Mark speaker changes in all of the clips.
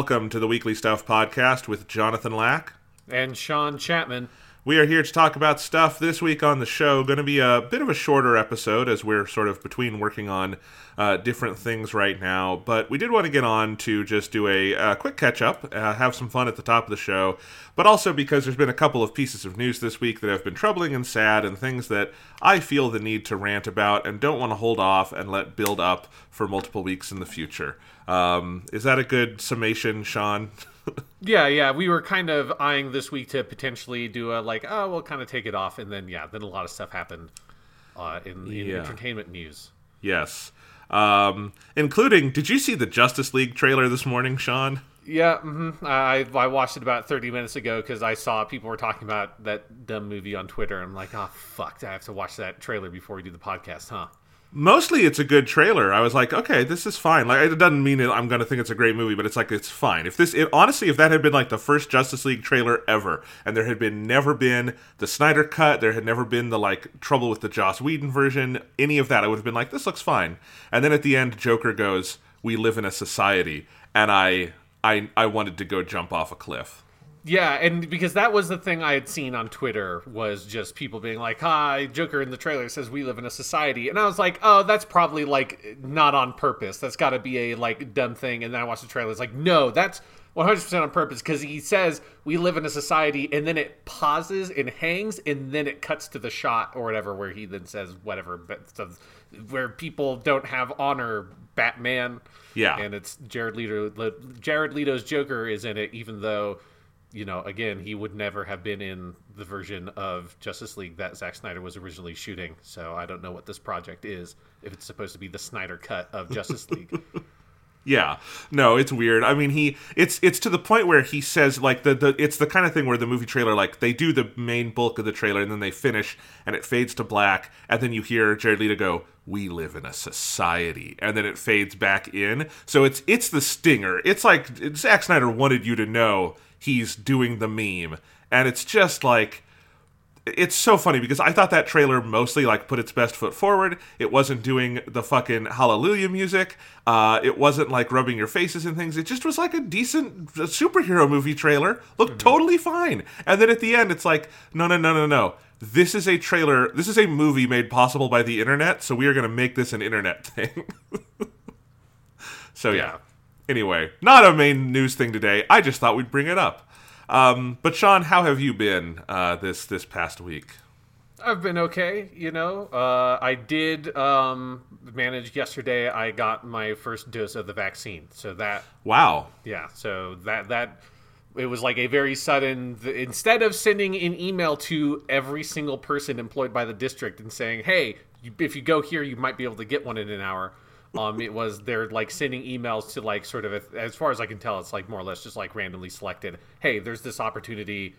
Speaker 1: Welcome to the Weekly Stuff Podcast with Jonathan Lack.
Speaker 2: And Sean Chapman.
Speaker 1: We are here to talk about stuff this week on the show. Going to be a bit of a shorter episode as we're sort of between working on uh, different things right now. But we did want to get on to just do a, uh, quick catch up, uh, have some fun at the top of the show, but also because there's been a couple of pieces of news this week that have been troubling and sad and things that I feel the need to rant about and don't want to hold off and let build up for multiple weeks in the future. Um, is that a good summation, Sean?
Speaker 2: yeah, yeah. We were kind of eyeing this week to potentially do a like, oh, we'll kind of take it off, and then yeah, then a lot of stuff happened uh, in, in yeah. entertainment news.
Speaker 1: Yes, um, including. Did you see the Justice League trailer this morning, Sean?
Speaker 2: Yeah, mm-hmm. I I watched it about thirty minutes ago because I saw people were talking about that dumb movie on Twitter. I'm like, oh fuck, I have to watch that trailer before we do the podcast, huh?
Speaker 1: Mostly it's a good trailer. I was like, okay, this is fine. Like it doesn't mean I'm going to think it's a great movie, but it's like it's fine. If this, it, honestly, if that had been like the first Justice League trailer ever, and there had been never been the Snyder cut, there had never been the like trouble with the Joss Whedon version, any of that, I would have been like, this looks fine. And then at the end, Joker goes, "We live in a society," and I, I, I wanted to go jump off a cliff.
Speaker 2: Yeah, and because that was the thing I had seen on Twitter was just people being like, "Hi, Joker in the trailer says we live in a society," and I was like, "Oh, that's probably like not on purpose. That's got to be a like dumb thing." And then I watched the trailer. It's like, no, that's 100% on purpose because he says we live in a society, and then it pauses and hangs, and then it cuts to the shot or whatever where he then says whatever, but where people don't have honor. Batman,
Speaker 1: yeah,
Speaker 2: and it's Jared Leto. Jared Leto's Joker is in it, even though you know, again, he would never have been in the version of Justice League that Zack Snyder was originally shooting. So I don't know what this project is, if it's supposed to be the Snyder cut of Justice League.
Speaker 1: yeah. No, it's weird. I mean, he it's it's to the point where he says like the, the it's the kind of thing where the movie trailer like they do the main bulk of the trailer and then they finish and it fades to black and then you hear Jared Leto go, "We live in a society," and then it fades back in. So it's it's the stinger. It's like Zack Snyder wanted you to know he's doing the meme. And it's just like it's so funny because I thought that trailer mostly like put its best foot forward. It wasn't doing the fucking hallelujah music. Uh, it wasn't like rubbing your faces and things. It just was like a decent superhero movie trailer. Looked mm-hmm. totally fine. And then at the end, it's like, no, no, no, no, no. This is a trailer. This is a movie made possible by the internet. So we are going to make this an internet thing. so yeah. Anyway, not a main news thing today. I just thought we'd bring it up. Um, but Sean, how have you been uh, this this past week?
Speaker 2: I've been okay. You know, uh, I did um, manage yesterday. I got my first dose of the vaccine, so that
Speaker 1: wow,
Speaker 2: yeah. So that that it was like a very sudden. Instead of sending an email to every single person employed by the district and saying, "Hey, if you go here, you might be able to get one in an hour." Um, it was they're like sending emails to like sort of as far as I can tell, it's like more or less just like randomly selected. Hey, there's this opportunity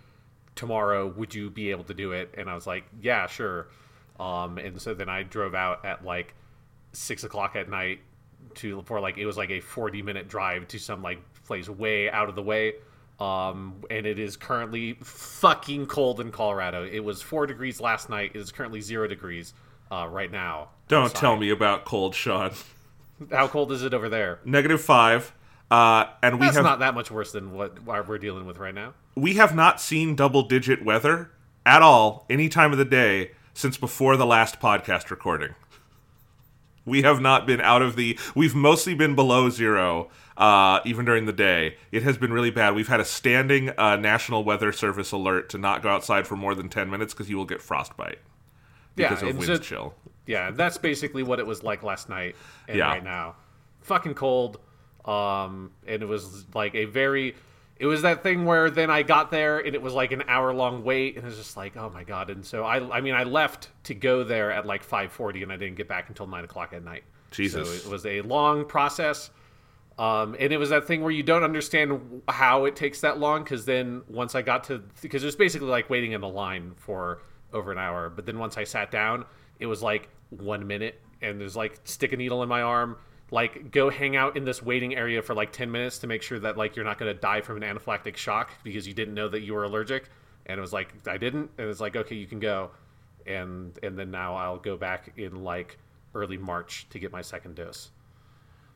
Speaker 2: tomorrow. Would you be able to do it? And I was like, yeah, sure. Um, and so then I drove out at like six o'clock at night to for like it was like a 40 minute drive to some like place way out of the way. Um, and it is currently fucking cold in Colorado. It was four degrees last night. It is currently zero degrees uh, right now.
Speaker 1: Don't outside. tell me about cold, Sean.
Speaker 2: How cold is it over there?
Speaker 1: Negative five. Uh, and we
Speaker 2: That's
Speaker 1: have
Speaker 2: not that much worse than what we're dealing with right now.
Speaker 1: We have not seen double digit weather at all any time of the day since before the last podcast recording. We have not been out of the. We've mostly been below zero, uh, even during the day. It has been really bad. We've had a standing uh, National Weather Service alert to not go outside for more than ten minutes because you will get frostbite because
Speaker 2: yeah,
Speaker 1: of wind so, chill.
Speaker 2: Yeah, that's basically what it was like last night and yeah. right now. Fucking cold. Um, and it was like a very it was that thing where then I got there and it was like an hour long wait and it was just like oh my god and so I I mean I left to go there at like five forty and I didn't get back until nine o'clock at night.
Speaker 1: Jesus,
Speaker 2: so it was a long process. Um, and it was that thing where you don't understand how it takes that long because then once I got to because it was basically like waiting in the line for over an hour, but then once I sat down it was like one minute and there's like stick a needle in my arm like go hang out in this waiting area for like 10 minutes to make sure that like you're not going to die from an anaphylactic shock because you didn't know that you were allergic and it was like i didn't and it's like okay you can go and and then now i'll go back in like early march to get my second dose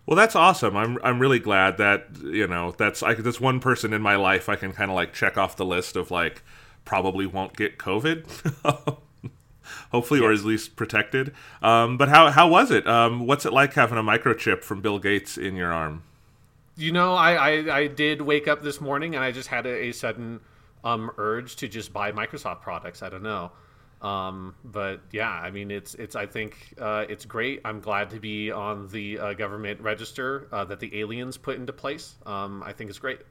Speaker 1: Well, that's awesome. I'm I'm really glad that you know that's I that's one person in my life I can kind of like check off the list of like probably won't get COVID. Hopefully, or at least protected. Um, but how how was it? Um, what's it like having a microchip from Bill Gates in your arm?
Speaker 2: You know, I, I, I did wake up this morning and I just had a, a sudden um, urge to just buy Microsoft products. I don't know. Um, but yeah, I mean, it's it's. I think uh, it's great. I'm glad to be on the uh, government register uh, that the aliens put into place. Um, I think it's great.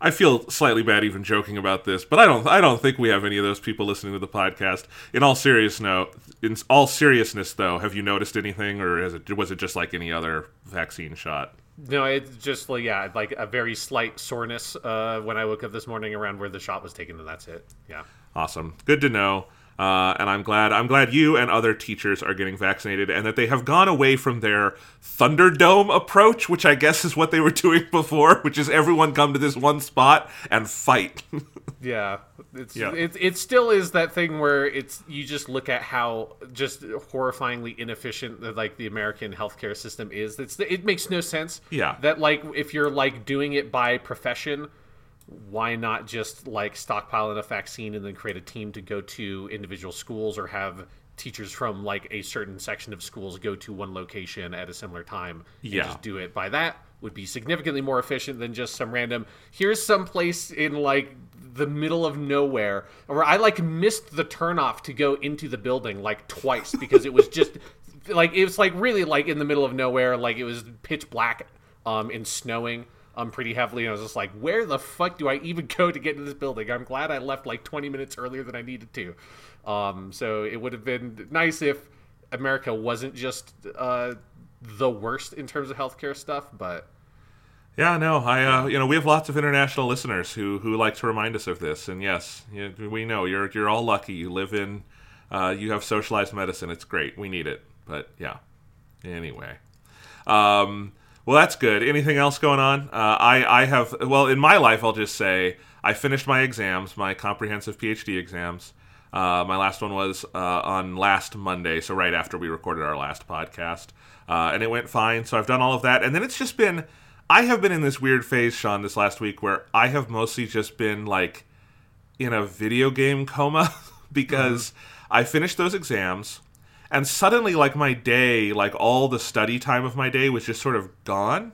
Speaker 1: I feel slightly bad even joking about this, but I don't. I don't think we have any of those people listening to the podcast. In all serious note, in all seriousness, though, have you noticed anything, or it, was it just like any other vaccine shot?
Speaker 2: No, it's just like yeah, like a very slight soreness uh, when I woke up this morning around where the shot was taken, and that's it. Yeah.
Speaker 1: Awesome. Good to know. Uh, and I'm glad I'm glad you and other teachers are getting vaccinated, and that they have gone away from their Thunderdome approach, which I guess is what they were doing before, which is everyone come to this one spot and fight.
Speaker 2: yeah, it's yeah. It, it still is that thing where it's you just look at how just horrifyingly inefficient like the American healthcare system is. It's it makes no sense.
Speaker 1: Yeah,
Speaker 2: that like if you're like doing it by profession why not just like stockpile enough vaccine and then create a team to go to individual schools or have teachers from like a certain section of schools go to one location at a similar time
Speaker 1: yeah
Speaker 2: just do it? By that would be significantly more efficient than just some random here's some place in like the middle of nowhere where i like missed the turnoff to go into the building like twice because it was just like it was like really like in the middle of nowhere like it was pitch black um and snowing um, pretty heavily. And I was just like, where the fuck do I even go to get into this building? I'm glad I left like 20 minutes earlier than I needed to. Um, so it would have been nice if America wasn't just uh, the worst in terms of healthcare stuff, but.
Speaker 1: Yeah, no, I uh, you know we have lots of international listeners who who like to remind us of this, and yes, we know you're you're all lucky. You live in, uh, you have socialized medicine. It's great. We need it, but yeah. Anyway, um, well, that's good. Anything else going on? Uh, I I have well in my life. I'll just say I finished my exams, my comprehensive PhD exams. Uh, my last one was uh, on last Monday, so right after we recorded our last podcast, uh, and it went fine. So I've done all of that, and then it's just been. I have been in this weird phase, Sean, this last week where I have mostly just been like in a video game coma because mm-hmm. I finished those exams and suddenly like my day like all the study time of my day was just sort of gone.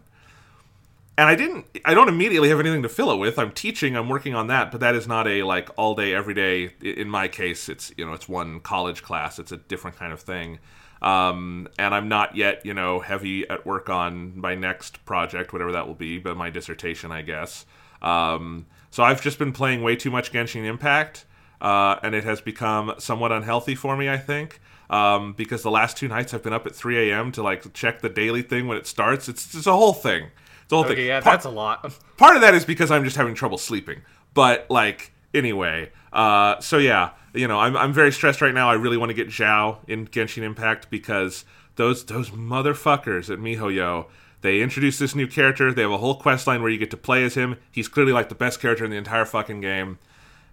Speaker 1: And i didn't i don't immediately have anything to fill it with. I'm teaching i'm working on that but that is not a like all day every day. In my case it's you know it's one college class. It's a different kind of thing. Um, and i'm not yet you know heavy at work on my next project whatever that will be but my dissertation i guess. Um, so i've just been playing way too much genshin impact uh, and it has become somewhat unhealthy for me i think um, because the last two nights I've been up at 3 a.m. to like check the daily thing when it starts. It's it's a whole thing. It's a whole
Speaker 2: okay,
Speaker 1: thing.
Speaker 2: Yeah, part, that's a lot.
Speaker 1: part of that is because I'm just having trouble sleeping. But like anyway, uh, so yeah, you know, I'm I'm very stressed right now. I really want to get Xiao in Genshin Impact because those those motherfuckers at MiHoYo. They introduced this new character. They have a whole quest line where you get to play as him. He's clearly like the best character in the entire fucking game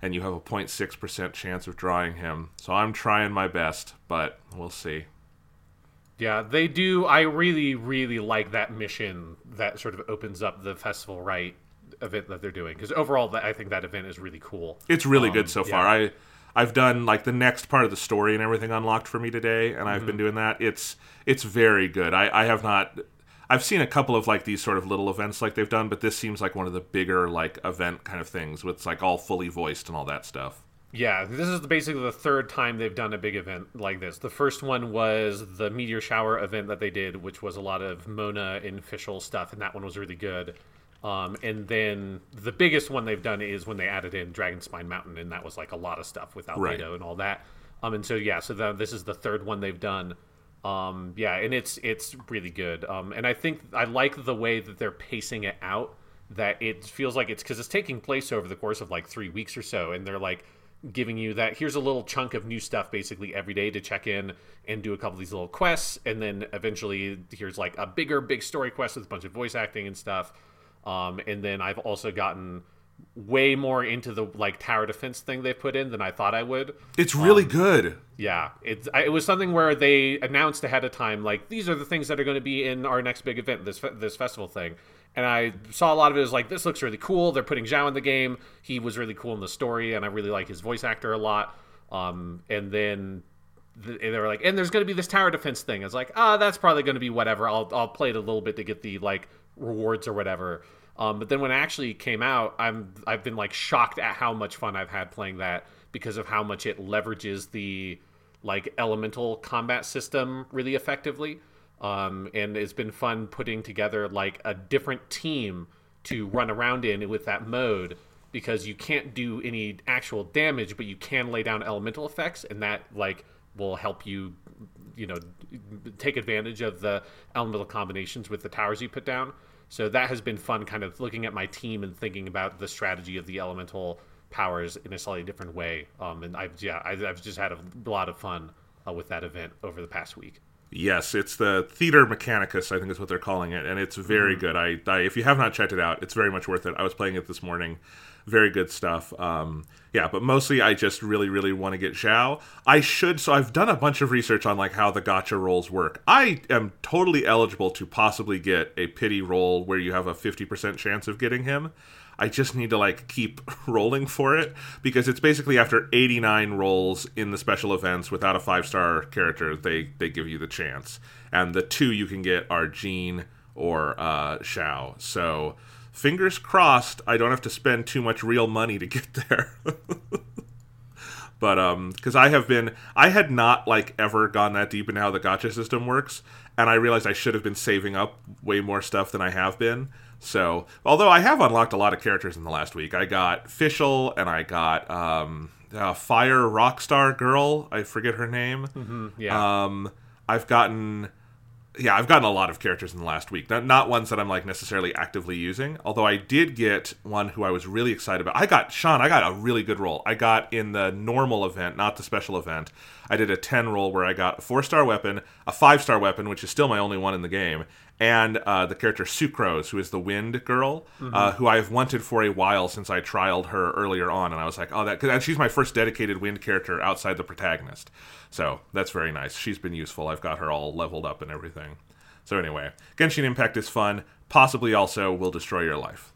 Speaker 1: and you have a 0.6% chance of drawing him. So I'm trying my best, but we'll see.
Speaker 2: Yeah, they do. I really, really like that mission that sort of opens up the festival right event that they're doing because overall, I think that event is really cool.
Speaker 1: It's really um, good so far. I I've done like the next part of the story and everything unlocked for me today, and I've mm-hmm. been doing that. It's it's very good. I I have not I've seen a couple of like these sort of little events like they've done, but this seems like one of the bigger like event kind of things with like all fully voiced and all that stuff.
Speaker 2: Yeah, this is basically the third time they've done a big event like this. The first one was the meteor shower event that they did, which was a lot of Mona and Fischl stuff, and that one was really good. Um, and then the biggest one they've done is when they added in Dragonspine Mountain, and that was like a lot of stuff with Albedo right. and all that. Um, and so yeah, so the, this is the third one they've done. Um, yeah, and it's it's really good. Um, and I think I like the way that they're pacing it out. That it feels like it's because it's taking place over the course of like three weeks or so, and they're like giving you that here's a little chunk of new stuff basically every day to check in and do a couple of these little quests and then eventually here's like a bigger big story quest with a bunch of voice acting and stuff um, and then i've also gotten way more into the like tower defense thing they've put in than I thought I would.
Speaker 1: It's really good.
Speaker 2: Yeah, it's I- it was something where they announced ahead of time like these are the things that are going to be in our next big event, this this festival thing. And I saw a lot of it as like this looks really cool. They're putting Xiao in the game. He was really cool in the story, and I really like his voice actor a lot. Um, and then th- they were like, and there's going to be this tower defense thing. I was like, ah, that's probably going to be whatever. I'll I'll play it a little bit to get the like rewards or whatever. Um, but then when it actually came out, I'm I've been like shocked at how much fun I've had playing that because of how much it leverages the like elemental combat system really effectively. Um, and it's been fun putting together like a different team to run around in with that mode because you can't do any actual damage, but you can lay down elemental effects, and that like will help you, you know, take advantage of the elemental combinations with the towers you put down. So that has been fun, kind of looking at my team and thinking about the strategy of the elemental powers in a slightly different way. Um, and I've yeah, I've, I've just had a lot of fun uh, with that event over the past week.
Speaker 1: Yes, it's the Theater Mechanicus, I think is what they're calling it, and it's very good. I, I if you have not checked it out, it's very much worth it. I was playing it this morning. Very good stuff. Um, yeah, but mostly I just really, really want to get Xiao. I should, so I've done a bunch of research on like how the gacha rolls work. I am totally eligible to possibly get a pity roll where you have a 50% chance of getting him. I just need to like keep rolling for it because it's basically after 89 rolls in the special events without a five star character, they they give you the chance, and the two you can get are Jean or uh, Xiao. So fingers crossed, I don't have to spend too much real money to get there. but um because i have been i had not like ever gone that deep into how the gacha system works and i realized i should have been saving up way more stuff than i have been so although i have unlocked a lot of characters in the last week i got fischl and i got um uh, fire rockstar girl i forget her name
Speaker 2: Yeah.
Speaker 1: um i've gotten yeah, I've gotten a lot of characters in the last week. Not, not ones that I'm like necessarily actively using. Although I did get one who I was really excited about. I got Sean. I got a really good roll. I got in the normal event, not the special event. I did a ten roll where I got a four star weapon, a five star weapon, which is still my only one in the game, and uh, the character Sucrose, who is the Wind Girl, uh, who I have wanted for a while since I trialed her earlier on, and I was like, oh, that because she's my first dedicated Wind character outside the protagonist. So that's very nice. She's been useful. I've got her all leveled up and everything. So anyway, Genshin Impact is fun. Possibly also will destroy your life.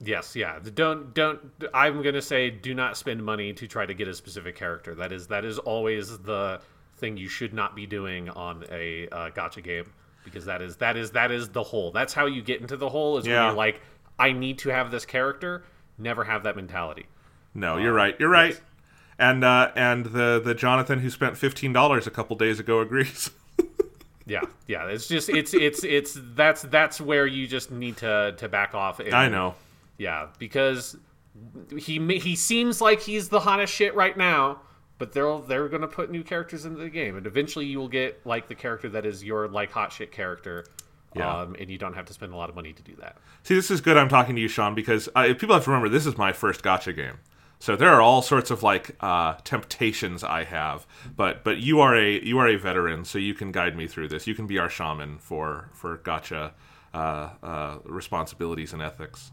Speaker 2: Yes, yeah. Don't don't. I'm gonna say do not spend money to try to get a specific character. That is that is always the thing you should not be doing on a uh, gacha game because that is that is that is the hole. That's how you get into the hole. Is
Speaker 1: Yeah.
Speaker 2: when you're like, I need to have this character. Never have that mentality.
Speaker 1: No, you're right. You're right. And uh, and the the Jonathan who spent fifteen dollars a couple days ago agrees.
Speaker 2: Yeah, yeah. It's just it's it's it's that's that's where you just need to to back off. And,
Speaker 1: I know.
Speaker 2: Yeah, because he he seems like he's the hottest shit right now, but they're they're gonna put new characters into the game, and eventually you will get like the character that is your like hot shit character.
Speaker 1: Yeah.
Speaker 2: Um, and you don't have to spend a lot of money to do that.
Speaker 1: See, this is good. I'm talking to you, Sean, because uh, people have to remember this is my first gacha game. So there are all sorts of like uh, temptations I have, but but you are a you are a veteran, so you can guide me through this. You can be our shaman for for gacha uh, uh, responsibilities and ethics.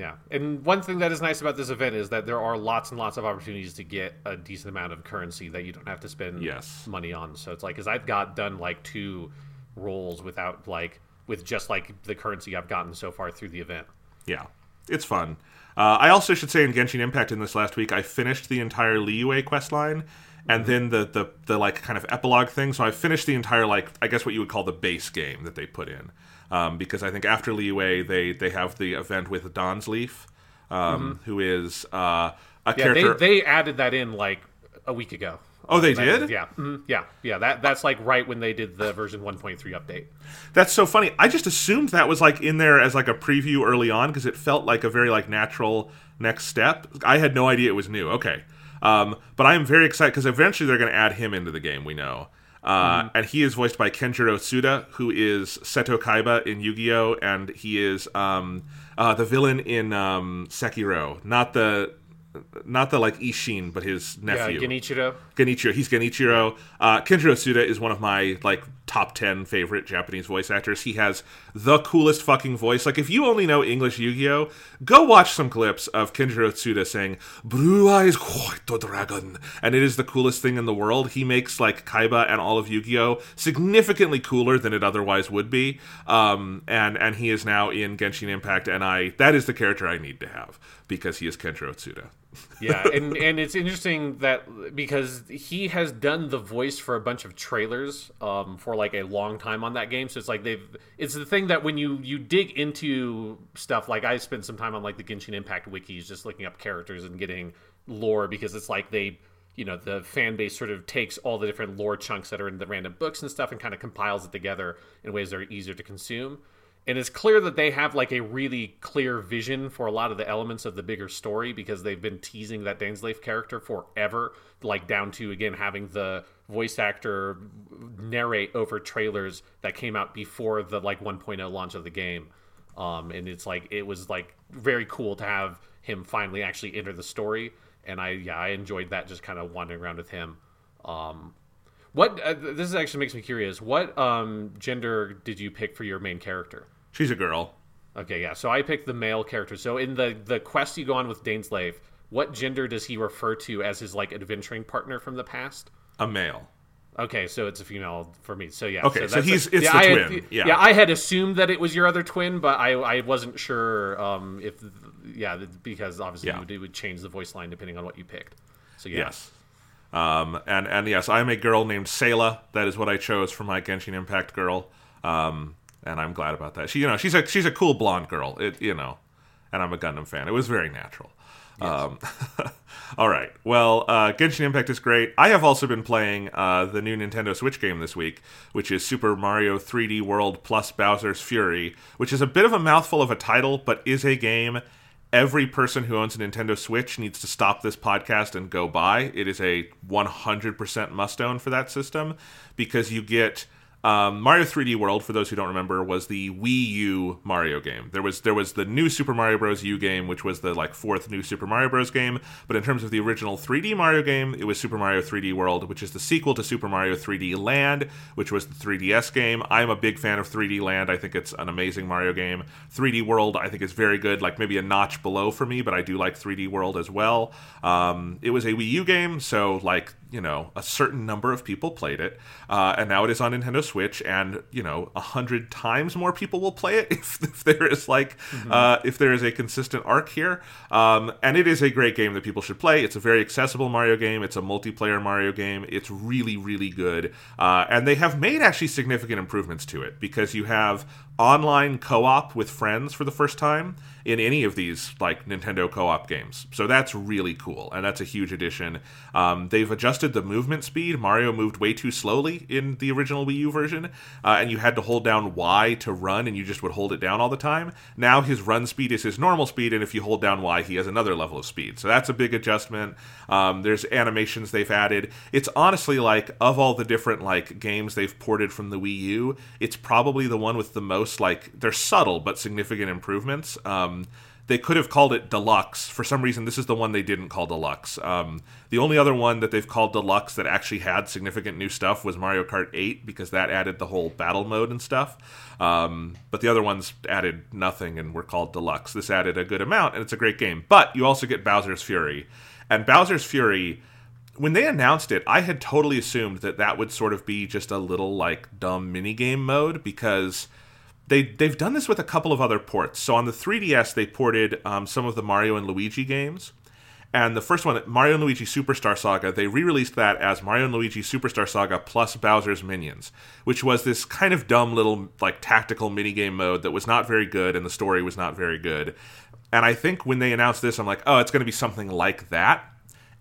Speaker 2: Yeah, and one thing that is nice about this event is that there are lots and lots of opportunities to get a decent amount of currency that you don't have to spend
Speaker 1: Yes.
Speaker 2: money on. So it's like, because I've got done like two rolls without like with just like the currency I've gotten so far through the event.
Speaker 1: Yeah, it's fun. Uh, I also should say in Genshin Impact in this last week, I finished the entire Liyue quest line, and then the, the the like kind of epilogue thing. So I finished the entire like I guess what you would call the base game that they put in, um, because I think after Liyue they they have the event with Dainsleif, um, who is uh, a
Speaker 2: Yeah,
Speaker 1: character.
Speaker 2: they they added that in like a week ago.
Speaker 1: Oh, they
Speaker 2: That-
Speaker 1: did?
Speaker 2: Yeah, mhm, yeah, yeah. That that's like right when they did the version 1.3 update.
Speaker 1: That's so funny. I just assumed that was like in there as like a preview early on because it felt like a very like natural next step. I had no idea it was new. Okay, um, but I am very excited because eventually they're going to add him into the game. We know, uh, and he is voiced by Kenjiro Tsuda, who is Seto Kaiba in Yu-Gi-Oh, and he is um, uh, the villain in um, Sekiro, not the not the like Isshin, but his
Speaker 2: Yeah,
Speaker 1: nephew.
Speaker 2: Genichiro.
Speaker 1: Genichiro. He's Genichiro. Uh, Kenjiro Tsuda is one of my like top ten favorite Japanese voice actors. He has the coolest fucking voice. Like if you only know English Yu-Gi-Oh, go watch some clips of Kenjiro Tsuda saying "Blue Eyes White Dragon," and it is the coolest thing in the world. He makes like Kaiba and all of Yu-Gi-Oh significantly cooler than it otherwise would be. Um, and and he is now in Genshin Impact, and I that is the character I need to have because he is Kenjiro Tsuda.
Speaker 2: yeah, and and it's interesting that because he has done the voice for a bunch of trailers um, for like a long time on that game, so it's like they've it's the thing that when you you dig into stuff like I spent some time on like the Genshin Impact wikis, just looking up characters and getting lore because it's like they you know the fan base sort of takes all the different lore chunks that are in the random books and stuff and kind of compiles it together in ways that are easier to consume and it's clear that they have like a really clear vision for a lot of the elements of the bigger story because they've been teasing that Dainsleif character forever, like down to again having the voice actor narrate over trailers that came out before the like 1.0 launch of the game. Um, and it's like it was like very cool to have him finally actually enter the story, and I yeah I enjoyed that just kind of wandering around with him. Um, what uh, this actually makes me curious. What um, gender did you pick for your main character?
Speaker 1: She's a girl.
Speaker 2: Okay, yeah. So I picked the male character. So in the the quest you go on with Dainsleif, what gender does he refer to as his like adventuring partner from the past?
Speaker 1: A male.
Speaker 2: Okay, so it's a female for me. So yeah.
Speaker 1: Okay, so
Speaker 2: that's
Speaker 1: he's-
Speaker 2: a-
Speaker 1: it's
Speaker 2: yeah,
Speaker 1: the
Speaker 2: I had-
Speaker 1: twin, yeah.
Speaker 2: yeah, I had assumed that it was your other twin, but I I wasn't sure um, if yeah because obviously
Speaker 1: Yeah.
Speaker 2: you would, it would change the voice line depending on what you picked. So yeah.
Speaker 1: Yes. Um, and and yes, I'm a girl named Sayla. That is what I chose for my Genshin Impact girl. Um, and I'm glad about that. She, you know, she's a she's a cool blonde girl. It, you know, and I'm a Gundam fan. It was very natural. Um, all right. Well, uh, Genshin Impact is great. I have also been playing uh, the new Nintendo Switch game this week, which is Super Mario 3D World plus Bowser's Fury, which is a bit of a mouthful of a title, but is a game every person who owns a Nintendo Switch needs to stop this podcast and go buy. It is a 100% must own for that system because you get um, Mario 3D World. For those who don't remember, was the Wii U Mario game. There was there was the new Super Mario Bros. U game, which was the like fourth new Super Mario Bros. game. But in terms of the original 3D Mario game, it was Super Mario 3D World, which is the sequel to Super Mario 3D Land, which was the 3DS game. I'm a big fan of 3D Land. I think it's an amazing Mario game. 3D World, I think is very good. Like maybe a notch below for me, but I do like 3D World as well. Um, it was a Wii U game, so like you know a certain number of people played it, uh, and now it is on Nintendo Switch, and you know a hundred times more people will play it if, if there is like uh, if there is a consistent arc here. Um, and it is a great game that people should play. It's a very accessible Mario game. It's a multiplayer Mario game. It's really really good, uh, and they have made actually significant improvements to it because you have online co-op with friends for the first time in any of these like Nintendo co-op games. So that's really cool, and that's a huge addition. Um, they've adjusted the movement speed. Mario moved way too slowly in the original Wii U version, uh, and you had to hold down Y to run, and you just would hold it down all the time. Now his run speed is his normal speed, and if you hold down Y, he has another level of speed. So that's a big adjustment. Um, there's animations they've added. It's honestly like of all the different like games they've ported from the Wii U, it's probably the one with the most like they're subtle but significant improvements. Um, they could have called it deluxe. For some reason, this is the one they didn't call deluxe. Um, the only other one that they've called deluxe that actually had significant new stuff was Mario Kart 8 because that added the whole battle mode and stuff. Um, but the other ones added nothing and were called deluxe. This added a good amount, and it's a great game. But you also get Bowser's Fury, and Bowser's Fury when they announced it, I had totally assumed that that would sort of be just a little like dumb minigame mode because they they've done this with a couple of other ports. So on the 3DS, they ported um, some of the Mario and Luigi games. And the first one, Mario and Luigi Superstar Saga, they re-released that as Mario and Luigi Superstar Saga plus Bowser's Minions, which was this kind of dumb little like tactical minigame mode that was not very good and the story was not very good. And I think when they announced this, I'm like, oh, it's going to be something like that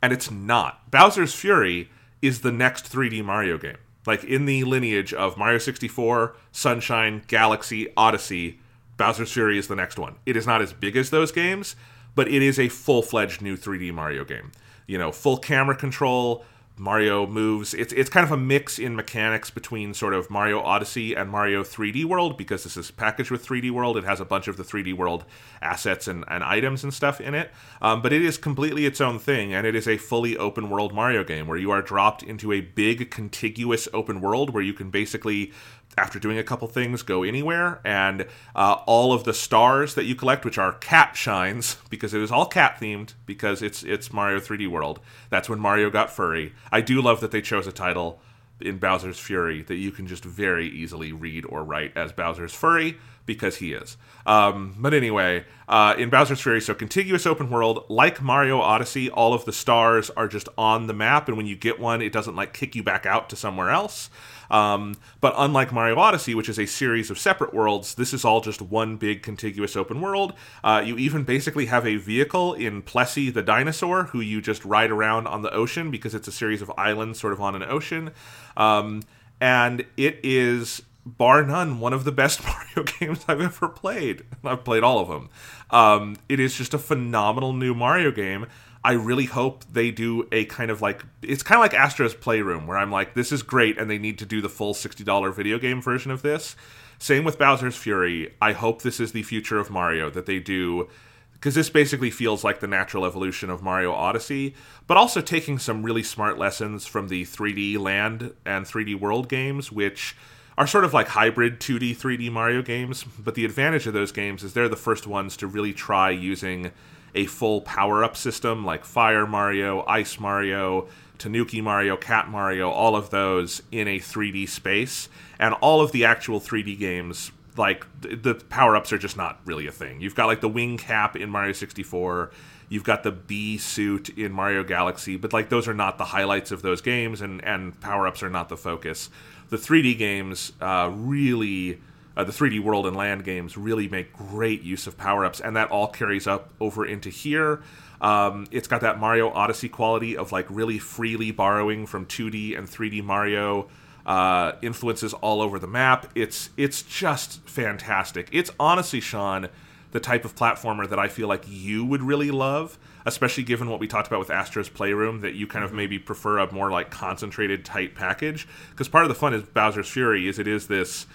Speaker 1: and it's not. Bowser's Fury is the next 3D Mario game. Like in the lineage of Mario 64, Sunshine, Galaxy, Odyssey, Bowser's Fury is the next one. It is not as big as those games, but it is a full-fledged new 3D Mario game. You know, full camera control, Mario moves. It's it's kind of a mix in mechanics between sort of Mario Odyssey and Mario 3D World because this is packaged with 3D World. It has a bunch of the 3D World assets and, and items and stuff in it. Um, but it is completely its own thing, and it is a fully open world Mario game where you are dropped into a big contiguous open world where you can basically after doing a couple things, go anywhere. And uh, all of the stars that you collect, which are cat shines, because it is all cat themed, because it's it's Mario 3D World. That's when Mario got furry. I do love that they chose a title in Bowser's Fury that you can just very easily read or write as Bowser's Furry because he is. Um, but anyway, uh, in Bowser's Fury, so contiguous open world, like Mario Odyssey, all of the stars are just on the map, and when you get one, it doesn't like kick you back out to somewhere else. Um, but unlike Mario Odyssey, which is a series of separate worlds, this is all just one big contiguous open world. Uh, you even basically have a vehicle in Plessy the dinosaur, who you just ride around on the ocean because it's a series of islands sort of on an ocean. Um, and it is bar none, one of the best Mario games I've ever played. I've played all of them. Um, it is just a phenomenal new Mario game. I really hope they do a kind of like it's kind of like Astro's Playroom, where I'm like, this is great, and they need to do the full sixty dollar video game version of this. Same with Bowser's Fury. I hope this is the future of Mario that they do because this basically feels like the natural evolution of Mario Odyssey, but also taking some really smart lessons from the 3D Land and 3D World games, which are sort of like hybrid 2D, 3D Mario games. But the advantage of those games is they're the first ones to really try using a full power up system like Fire Mario, Ice Mario, Tanuki Mario, Cat Mario, all of those in a 3D space. And all of the actual 3D games, like the power ups are just not really a thing. You've got like the wing cap in Mario 64, you've got the bee suit in Mario Galaxy, but like those are not the highlights of those games, and, and power ups are not the focus. The 3D games uh, really uh, the 3D World and Land games really make great use of power ups, and that all carries up over into here. Um, it's got that Mario Odyssey quality of like really freely borrowing from 2D and 3D Mario uh, influences all over the map. It's it's just fantastic. It's honestly, Sean, the type of platformer that I feel like you would really love, especially given what we talked about with Astro's Playroom, that you kind of maybe prefer a more like concentrated, tight package. Because part of the fun is Bowser's Fury is it is this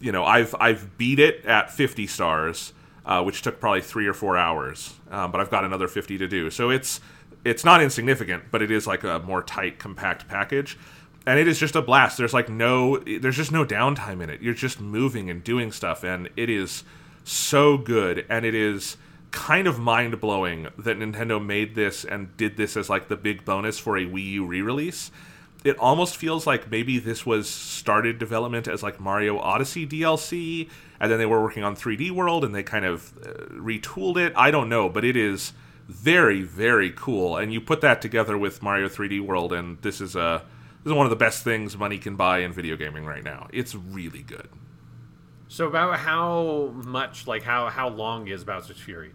Speaker 1: you know, I've I've beat it at 50 stars, uh, which took probably three or four hours, um, but I've got another 50 to do. So it's it's not insignificant, but it is like a more tight, compact package, and it is just a blast. There's like no, there's just no downtime in it. You're just moving and doing stuff, and it is so good, and it is kind of mind blowing that Nintendo made this and did this as like the big bonus for a Wii U re-release it almost feels like maybe this was started development as like Mario Odyssey DLC, and then they were working on 3D World and they kind of uh, retooled it. I don't know, but it is very very cool. And you put that together with Mario 3D World, and this is a this is one of the best things money can buy in video gaming right now. It's really good.
Speaker 2: So about how much, like how how long is Bowser's Fury?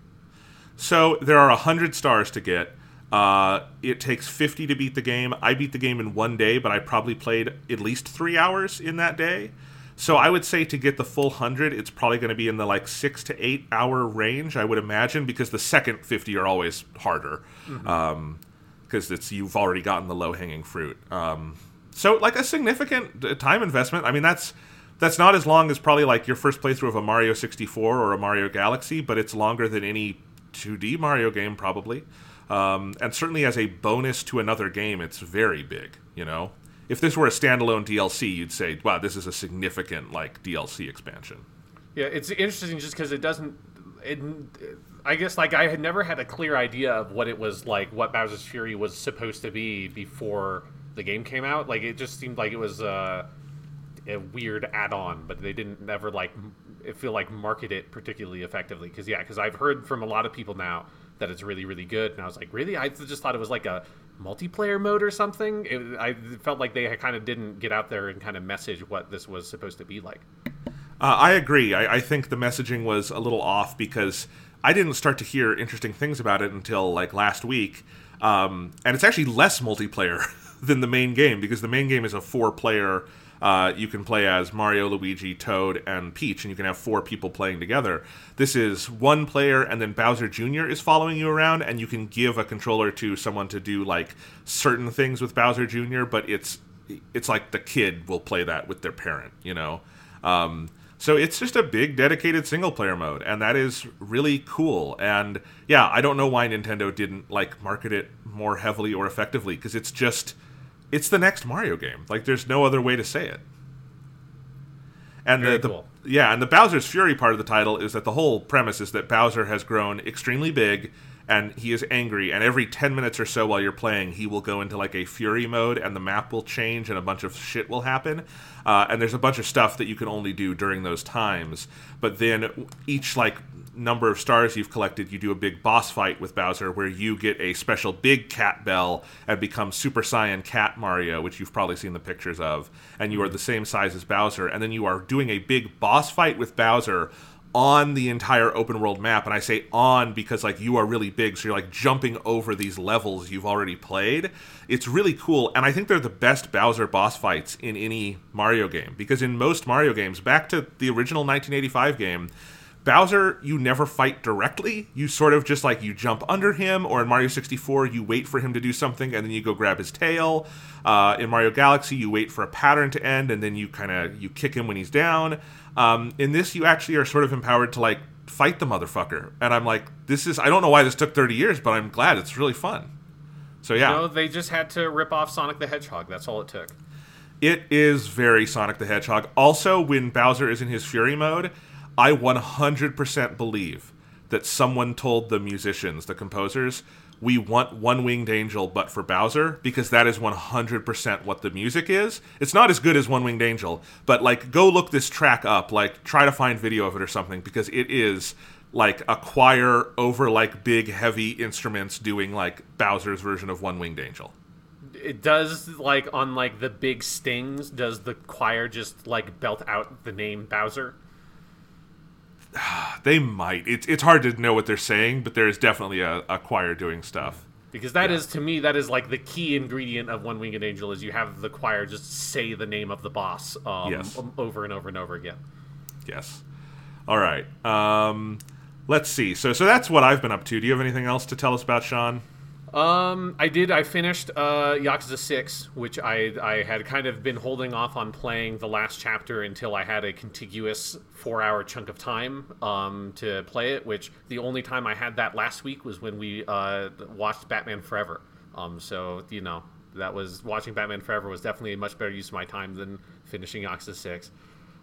Speaker 1: So there are a hundred stars to get. Uh, it takes 50 to beat the game. I beat the game in one day, but I probably played at least three hours in that day. So I would say to get the full 100, it's probably going to be in the like six to eight hour range, I would imagine, because the second 50 are always harder. Mm-hmm. Um, because it's you've already gotten the low hanging fruit. Um, so like a significant uh, time investment. I mean that's that's not as long as probably like your first playthrough of a Mario 64 or a Mario Galaxy, but it's longer than any 2D Mario game probably. Um, and certainly as a bonus to another game, it's very big. You know, if this were a standalone DLC, you'd say, "Wow, this is a significant like DLC expansion."
Speaker 2: Yeah, it's interesting just because it doesn't. It, I guess like I had never had a clear idea of what it was like, what Bowser's Fury was supposed to be before the game came out. Like it just seemed like it was uh, a weird add-on, but they didn't never like feel like market it particularly effectively. Because yeah, because I've heard from a lot of people now that it's really really good. And i was like really? I just thought it was like a multiplayer mode or something. It, i felt like they kind of didn't get out there and kind of message what this was supposed to be like.
Speaker 1: Uh, i agree. I, I think the messaging was a little off because i didn't start to hear interesting things about it until like last week. Um, and it's actually less multiplayer than the main game because the main game is a four player uh, you can play as Mario, Luigi, Toad, and Peach, and you can have four people playing together. This is one player, and then Bowser Jr. is following you around, and you can give a controller to someone to do like certain things with Bowser Jr., but it's it's like the kid will play that with their parent, you know. Um, so it's just a big dedicated single player mode, and that is really cool. And yeah, I don't know why Nintendo didn't like market it more heavily or effectively because it's just it's the next Mario game. Like there's no other way to say it. And
Speaker 2: Very
Speaker 1: the,
Speaker 2: cool.
Speaker 1: the yeah, and the Bowser's Fury part of the title is that the whole premise is that Bowser has grown extremely big and he is angry and every 10 minutes or so while you're playing he will go into like a fury mode and the map will change and a bunch of shit will happen. Uh, and there's a bunch of stuff that you can only do during those times. But then each like number of stars you've collected you do a big boss fight with bowser where you get a special big cat bell and become super saiyan cat mario which you've probably seen the pictures of. And you are the same size as bowser. And then you are doing a big boss fight with bowser on the entire open world map and i say on because like you are really big so you're like jumping over these levels you've already played it's really cool and i think they're the best bowser boss fights in any mario game because in most mario games back to the original 1985 game Bowser, you never fight directly. You sort of just like you jump under him, or in Mario 64, you wait for him to do something and then you go grab his tail. Uh, in Mario Galaxy, you wait for a pattern to end and then you kind of you kick him when he's down. Um, in this, you actually are sort of empowered to like fight the motherfucker, and I'm like, this is I don't know why this took 30 years, but I'm glad it's really fun. So yeah,
Speaker 2: No, they just had to rip off Sonic the Hedgehog. That's all it took.
Speaker 1: It is very Sonic the Hedgehog. Also, when Bowser is in his Fury mode, I 100% believe that someone told the musicians, the composers, we want One Winged Angel, but for Bowser, because that is 100% what the music is. It's not as good as One Winged Angel, but like, go look this track up, like, try to find video of it or something, because it is like a choir over like big heavy instruments doing like Bowser's version of One Winged Angel.
Speaker 2: It does like on like the big stings. Does the choir just like belt out the name Bowser?
Speaker 1: They might. It's it's hard to know what they're saying, but there is definitely a, a choir doing stuff.
Speaker 2: Because that is to me that is like the key ingredient of One Winged Angel is you have the choir just say the name of the boss um,
Speaker 1: Yes.
Speaker 2: um, over and over and over again.
Speaker 1: Yes. All right. Um, let's see. So so that's what I've been up to. Do you have anything else to tell us about Sean?
Speaker 2: Um, I did. I finished uh, Yakuza Six, which I I had kind of been holding off on playing the last chapter until I had a contiguous four-hour chunk of time um, to play it. Which the only time I had that last week was when we uh, watched Batman Forever. Um, so you know that was watching Batman Forever was definitely a much better use of my time than finishing Yakuza Six.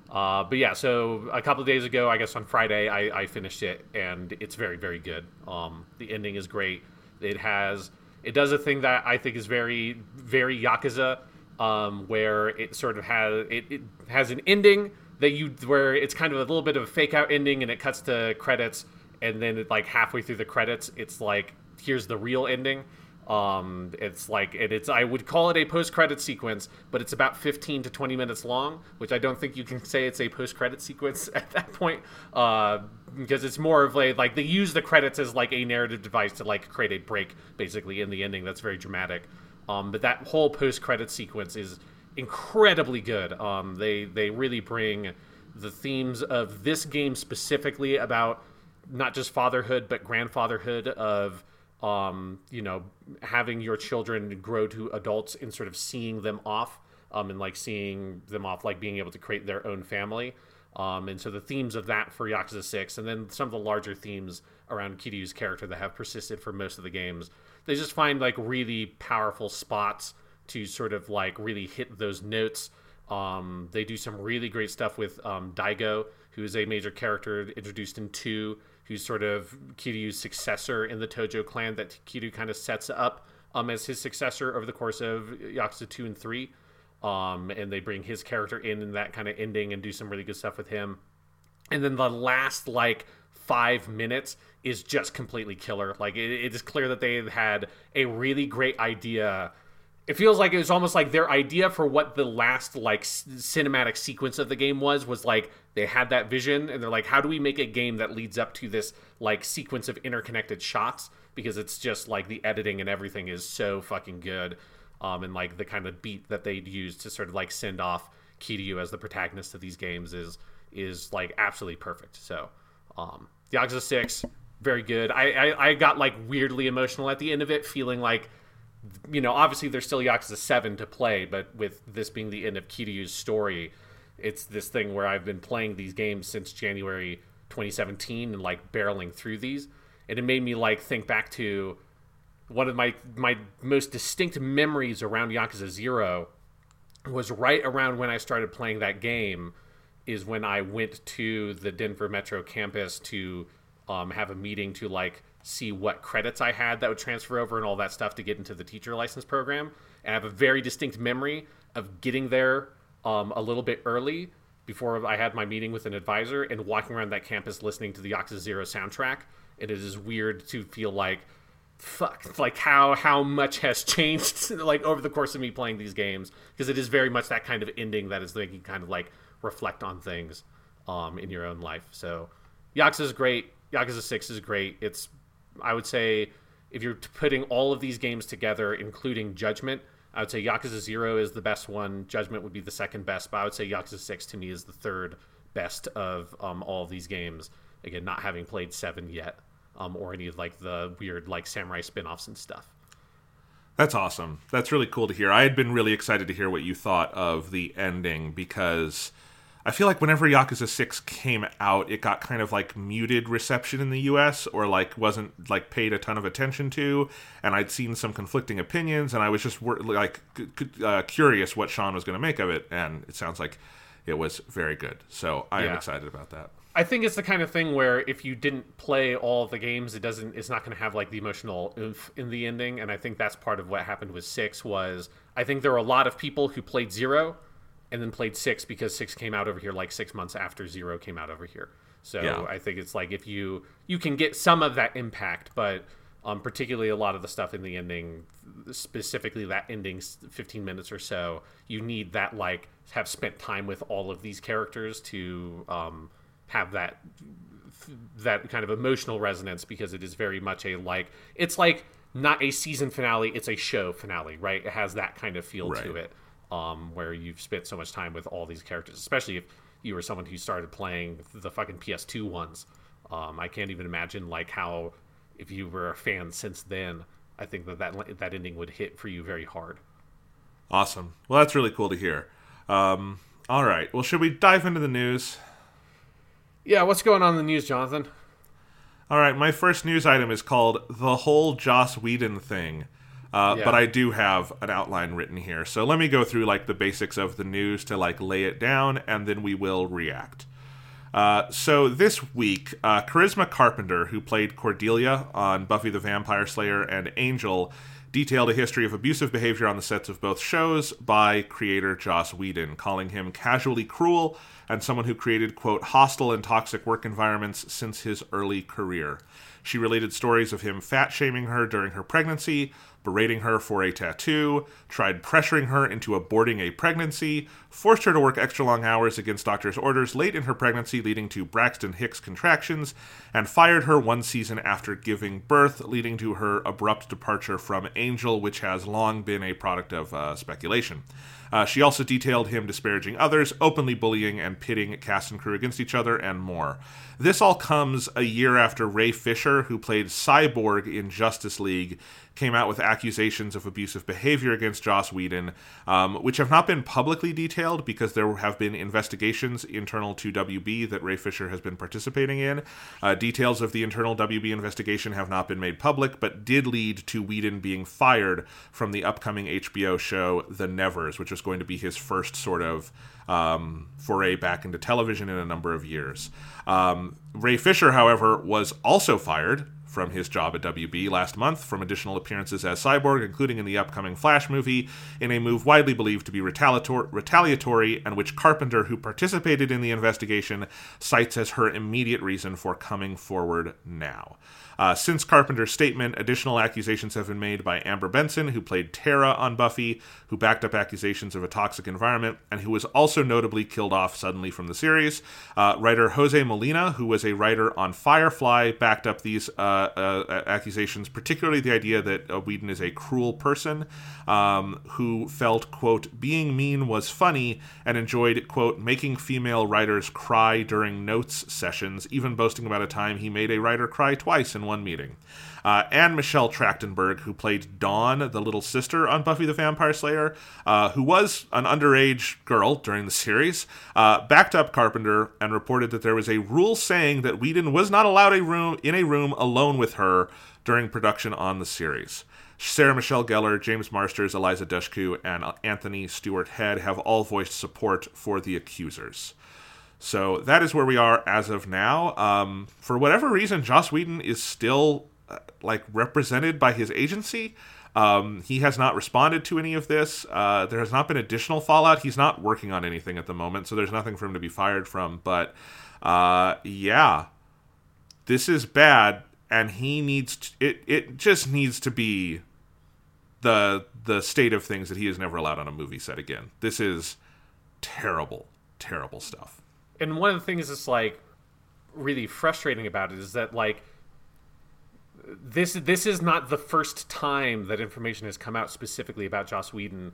Speaker 2: Uh, but yeah, so a couple of days ago, I guess on Friday, I, I finished it, and it's very, very good. Um, the ending is great. It has, it does a thing that I think is very, very Yakuza, um, where it sort of has, it, it has an ending that you, where it's kind of a little bit of a fake out ending, and it cuts to credits, and then it, like halfway through the credits, it's like here's the real ending. Um, it's like and it's I would call it a post credit sequence, but it's about 15 to 20 minutes long, which I don't think you can say it's a post credit sequence at that point, uh, because it's more of a like they use the credits as like a narrative device to like create a break basically in the ending that's very dramatic. Um, but that whole post credit sequence is incredibly good. Um, they they really bring the themes of this game specifically about not just fatherhood but grandfatherhood of um, you know having your children grow to adults and sort of seeing them off um, and like seeing them off like being able to create their own family um, and so the themes of that for Yakuza 6 and then some of the larger themes around Kiryu's character that have persisted for most of the games they just find like really powerful spots to sort of like really hit those notes um, they do some really great stuff with um, Daigo, who is a major character introduced in two, who's sort of Kiryu's successor in the Tojo clan that Kiryu kind of sets up um, as his successor over the course of Yakuza 2 and 3. Um, and they bring his character in in that kind of ending and do some really good stuff with him. And then the last like five minutes is just completely killer. Like it, it is clear that they had a really great idea it feels like it was almost like their idea for what the last like cinematic sequence of the game was was like they had that vision and they're like how do we make a game that leads up to this like sequence of interconnected shots because it's just like the editing and everything is so fucking good um and like the kind of beat that they'd use to sort of like send off Kiryu as the protagonist of these games is is like absolutely perfect. So, um, Yakuza Six, very good. I, I I got like weirdly emotional at the end of it, feeling like you know, obviously there's still Yakuza 7 to play, but with this being the end of Kiryu's story, it's this thing where I've been playing these games since January 2017 and like barreling through these. And it made me like think back to one of my my most distinct memories around Yakuza 0 was right around when I started playing that game is when I went to the Denver Metro campus to um, have a meeting to like see what credits I had that would transfer over and all that stuff to get into the teacher license program. And I have a very distinct memory of getting there um, a little bit early before I had my meeting with an advisor and walking around that campus listening to the Yakuza Zero soundtrack. And it is weird to feel like, fuck, like how how much has changed like over the course of me playing these games because it is very much that kind of ending that is making kind of like reflect on things um, in your own life. So Yakuza is great. Yakuza Six is great. It's I would say if you're putting all of these games together, including Judgment, I would say Yakuza Zero is the best one. Judgment would be the second best, but I would say Yakuza Six to me is the third best of um, all of these games. Again, not having played Seven yet, um, or any of like the weird like samurai spin-offs and stuff.
Speaker 1: That's awesome. That's really cool to hear. I had been really excited to hear what you thought of the ending because I feel like whenever Yakuza 6 came out, it got kind of like muted reception in the US or like wasn't like paid a ton of attention to. And I'd seen some conflicting opinions and I was just like uh, curious what Sean was going to make of it. And it sounds like it was very good. So I yeah. am excited about that.
Speaker 2: I think it's the kind of thing where if you didn't play all the games, it doesn't. It's not going to have like the emotional oomph in the ending, and I think that's part of what happened with six. Was I think there were a lot of people who played zero and then played six because six came out over here like six months after zero came out over here. So yeah. I think it's like if you you can get some of that impact, but um, particularly a lot of the stuff in the ending, specifically that ending 15 minutes or so, you need that like have spent time with all of these characters to um, have that that kind of emotional resonance because it is very much a like it's like not a season finale, it's a show finale, right? It has that kind of feel right. to it um, where you've spent so much time with all these characters, especially if you were someone who started playing the fucking PS2 ones. Um, I can't even imagine like how if you were a fan since then, I think that that, that ending would hit for you very hard.
Speaker 1: Awesome. Well, that's really cool to hear. Um, all right. Well, should we dive into the news?
Speaker 2: Yeah. What's going on in the news, Jonathan?
Speaker 1: All right. My first news item is called "The Whole Joss Whedon Thing." Uh, yeah. But I do have an outline written here. So let me go through like the basics of the news to like lay it down, and then we will react. Uh, so this week, uh, Charisma Carpenter, who played Cordelia on Buffy the Vampire Slayer and Angel, detailed a history of abusive behavior on the sets of both shows by creator Joss Whedon, calling him casually cruel and someone who created, quote, hostile and toxic work environments since his early career. She related stories of him fat shaming her during her pregnancy, berating her for a tattoo, tried pressuring her into aborting a pregnancy, forced her to work extra long hours against doctor's orders late in her pregnancy, leading to Braxton Hicks contractions, and fired her one season after giving birth, leading to her abrupt departure from Angel, which has long been a product of uh, speculation. Uh, she also detailed him disparaging others, openly bullying and pitting cast and crew against each other, and more. This all comes a year after Ray Fisher, who played Cyborg in Justice League, came out with accusations of abusive behavior against Joss Whedon, um, which have not been publicly detailed because there have been investigations internal to WB that Ray Fisher has been participating in. Uh, details of the internal WB investigation have not been made public, but did lead to Whedon being fired from the upcoming HBO show The Nevers, which was going to be his first sort of um, foray back into television in a number of years. Um, Ray Fisher, however, was also fired from his job at WB last month from additional appearances as Cyborg, including in the upcoming Flash movie, in a move widely believed to be retaliator- retaliatory and which Carpenter, who participated in the investigation, cites as her immediate reason for coming forward now. Uh, since Carpenter's statement, additional accusations have been made by Amber Benson, who played Tara on Buffy, who backed up accusations of a toxic environment, and who was also notably killed off suddenly from the series. Uh, writer Jose Molina, who was a writer on Firefly, backed up these uh, uh, accusations, particularly the idea that uh, Whedon is a cruel person um, who felt, quote, being mean was funny and enjoyed, quote, making female writers cry during notes sessions, even boasting about a time he made a writer cry twice in one meeting. Uh, and Michelle Trachtenberg, who played Dawn, the little sister on Buffy the Vampire Slayer, uh, who was an underage girl during the series, uh, backed up Carpenter and reported that there was a rule saying that Whedon was not allowed a room in a room alone with her during production on the series. Sarah Michelle Gellar, James Marsters, Eliza Dushku, and Anthony Stewart Head have all voiced support for the accusers. So that is where we are as of now. Um, for whatever reason, Joss Whedon is still uh, like represented by his agency. Um, he has not responded to any of this. Uh, there has not been additional fallout. He's not working on anything at the moment, so there's nothing for him to be fired from. But uh, yeah, this is bad, and he needs to, it. It just needs to be the the state of things that he is never allowed on a movie set again. This is terrible, terrible stuff.
Speaker 2: And one of the things that's like really frustrating about it is that like this this is not the first time that information has come out specifically about Joss Whedon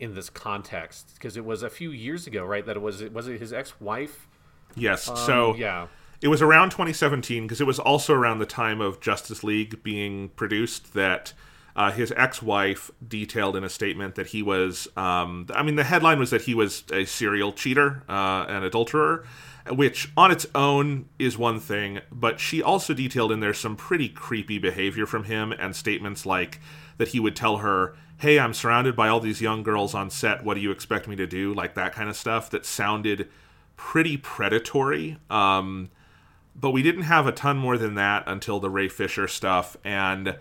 Speaker 2: in this context because it was a few years ago, right? That it was it was it his ex wife.
Speaker 1: Yes. Um, so
Speaker 2: yeah,
Speaker 1: it was around 2017 because it was also around the time of Justice League being produced that. Uh, his ex-wife detailed in a statement that he was um, i mean the headline was that he was a serial cheater uh, an adulterer which on its own is one thing, but she also detailed in there some pretty creepy behavior from him and statements like that he would tell her, Hey, I'm surrounded by all these young girls on set. What do you expect me to do? Like that kind of stuff that sounded pretty predatory. Um, but we didn't have a ton more than that until the Ray Fisher stuff. And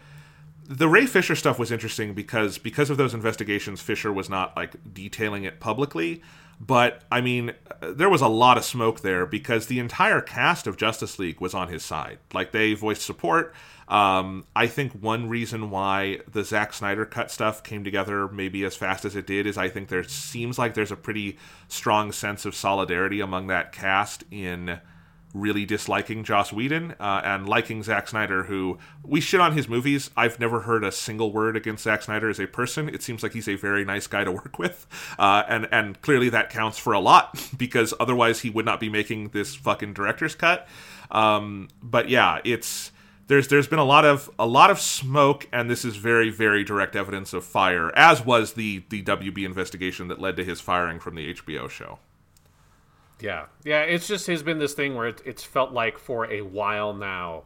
Speaker 1: the Ray Fisher stuff was interesting because because of those investigations, Fisher was not like detailing it publicly. But I mean, there was a lot of smoke there because the entire cast of Justice League was on his side. Like they voiced support. Um, I think one reason why the Zack Snyder cut stuff came together maybe as fast as it did is I think there seems like there's a pretty strong sense of solidarity among that cast in really disliking Joss Whedon uh, and liking Zack Snyder, who we shit on his movies. I've never heard a single word against Zack Snyder as a person. It seems like he's a very nice guy to work with, uh, and and clearly that counts for a lot because otherwise he would not be making this fucking director's cut. Um, but yeah, it's there's there's been a lot of a lot of smoke, and this is very very direct evidence of fire, as was the the WB investigation that led to his firing from the HBO show.
Speaker 2: Yeah, yeah. It's just has been this thing where it, it's felt like for a while now,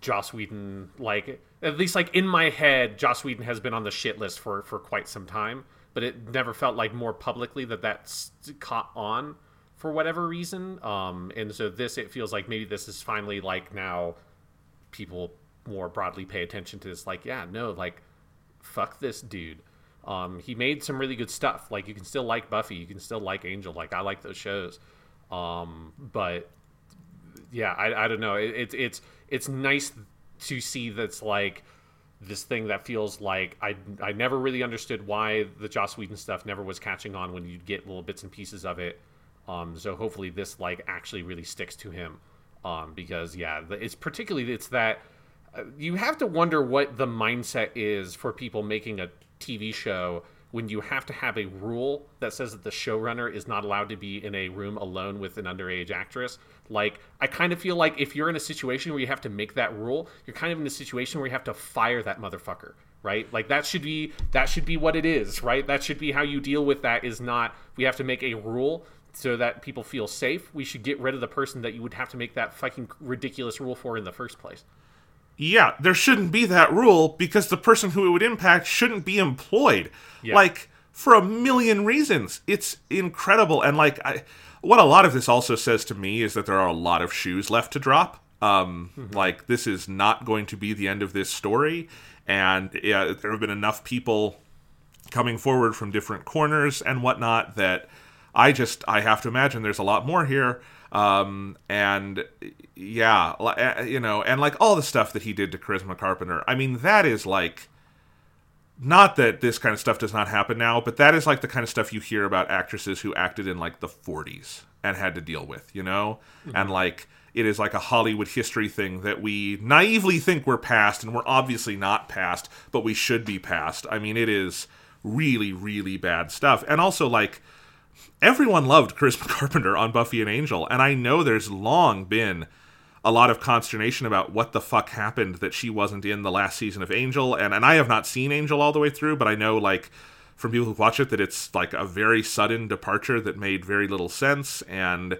Speaker 2: Joss Whedon, like at least like in my head, Joss Whedon has been on the shit list for for quite some time, but it never felt like more publicly that that's caught on for whatever reason. Um, and so this, it feels like maybe this is finally like now people more broadly pay attention to this. Like, yeah, no, like fuck this dude. Um, he made some really good stuff. Like you can still like Buffy, you can still like Angel. Like I like those shows, um, but yeah, I, I don't know. It, it's it's it's nice to see that's like this thing that feels like I I never really understood why the Joss Whedon stuff never was catching on when you'd get little bits and pieces of it. Um, so hopefully this like actually really sticks to him, um, because yeah, it's particularly it's that uh, you have to wonder what the mindset is for people making a TV show when you have to have a rule that says that the showrunner is not allowed to be in a room alone with an underage actress. Like, I kind of feel like if you're in a situation where you have to make that rule, you're kind of in a situation where you have to fire that motherfucker, right? Like that should be that should be what it is, right? That should be how you deal with that is not we have to make a rule so that people feel safe. We should get rid of the person that you would have to make that fucking ridiculous rule for in the first place
Speaker 1: yeah, there shouldn't be that rule because the person who it would impact shouldn't be employed. Yeah. Like for a million reasons. It's incredible and like I what a lot of this also says to me is that there are a lot of shoes left to drop. Um mm-hmm. like this is not going to be the end of this story and yeah, there have been enough people coming forward from different corners and whatnot that I just I have to imagine there's a lot more here um, and yeah, uh, you know, and like all the stuff that he did to Charisma Carpenter. I mean, that is like not that this kind of stuff does not happen now, but that is like the kind of stuff you hear about actresses who acted in like the 40s and had to deal with, you know? Mm-hmm. And like it is like a Hollywood history thing that we naively think we're past and we're obviously not past, but we should be past. I mean, it is really really bad stuff. And also like everyone loved Charisma Carpenter on Buffy and Angel, and I know there's long been a lot of consternation about what the fuck happened that she wasn't in the last season of Angel, and and I have not seen Angel all the way through, but I know like from people who watch it that it's like a very sudden departure that made very little sense, and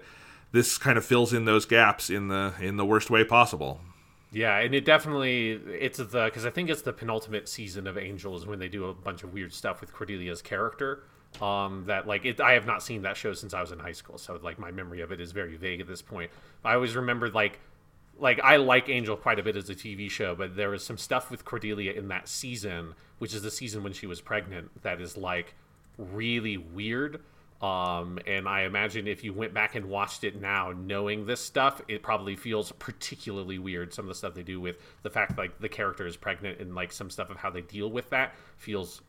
Speaker 1: this kind of fills in those gaps in the in the worst way possible.
Speaker 2: Yeah, and it definitely it's the because I think it's the penultimate season of Angels when they do a bunch of weird stuff with Cordelia's character um that like it i have not seen that show since i was in high school so like my memory of it is very vague at this point. I always remembered like like i like angel quite a bit as a tv show but there was some stuff with cordelia in that season which is the season when she was pregnant that is like really weird. Um and i imagine if you went back and watched it now knowing this stuff it probably feels particularly weird. Some of the stuff they do with the fact like the character is pregnant and like some stuff of how they deal with that feels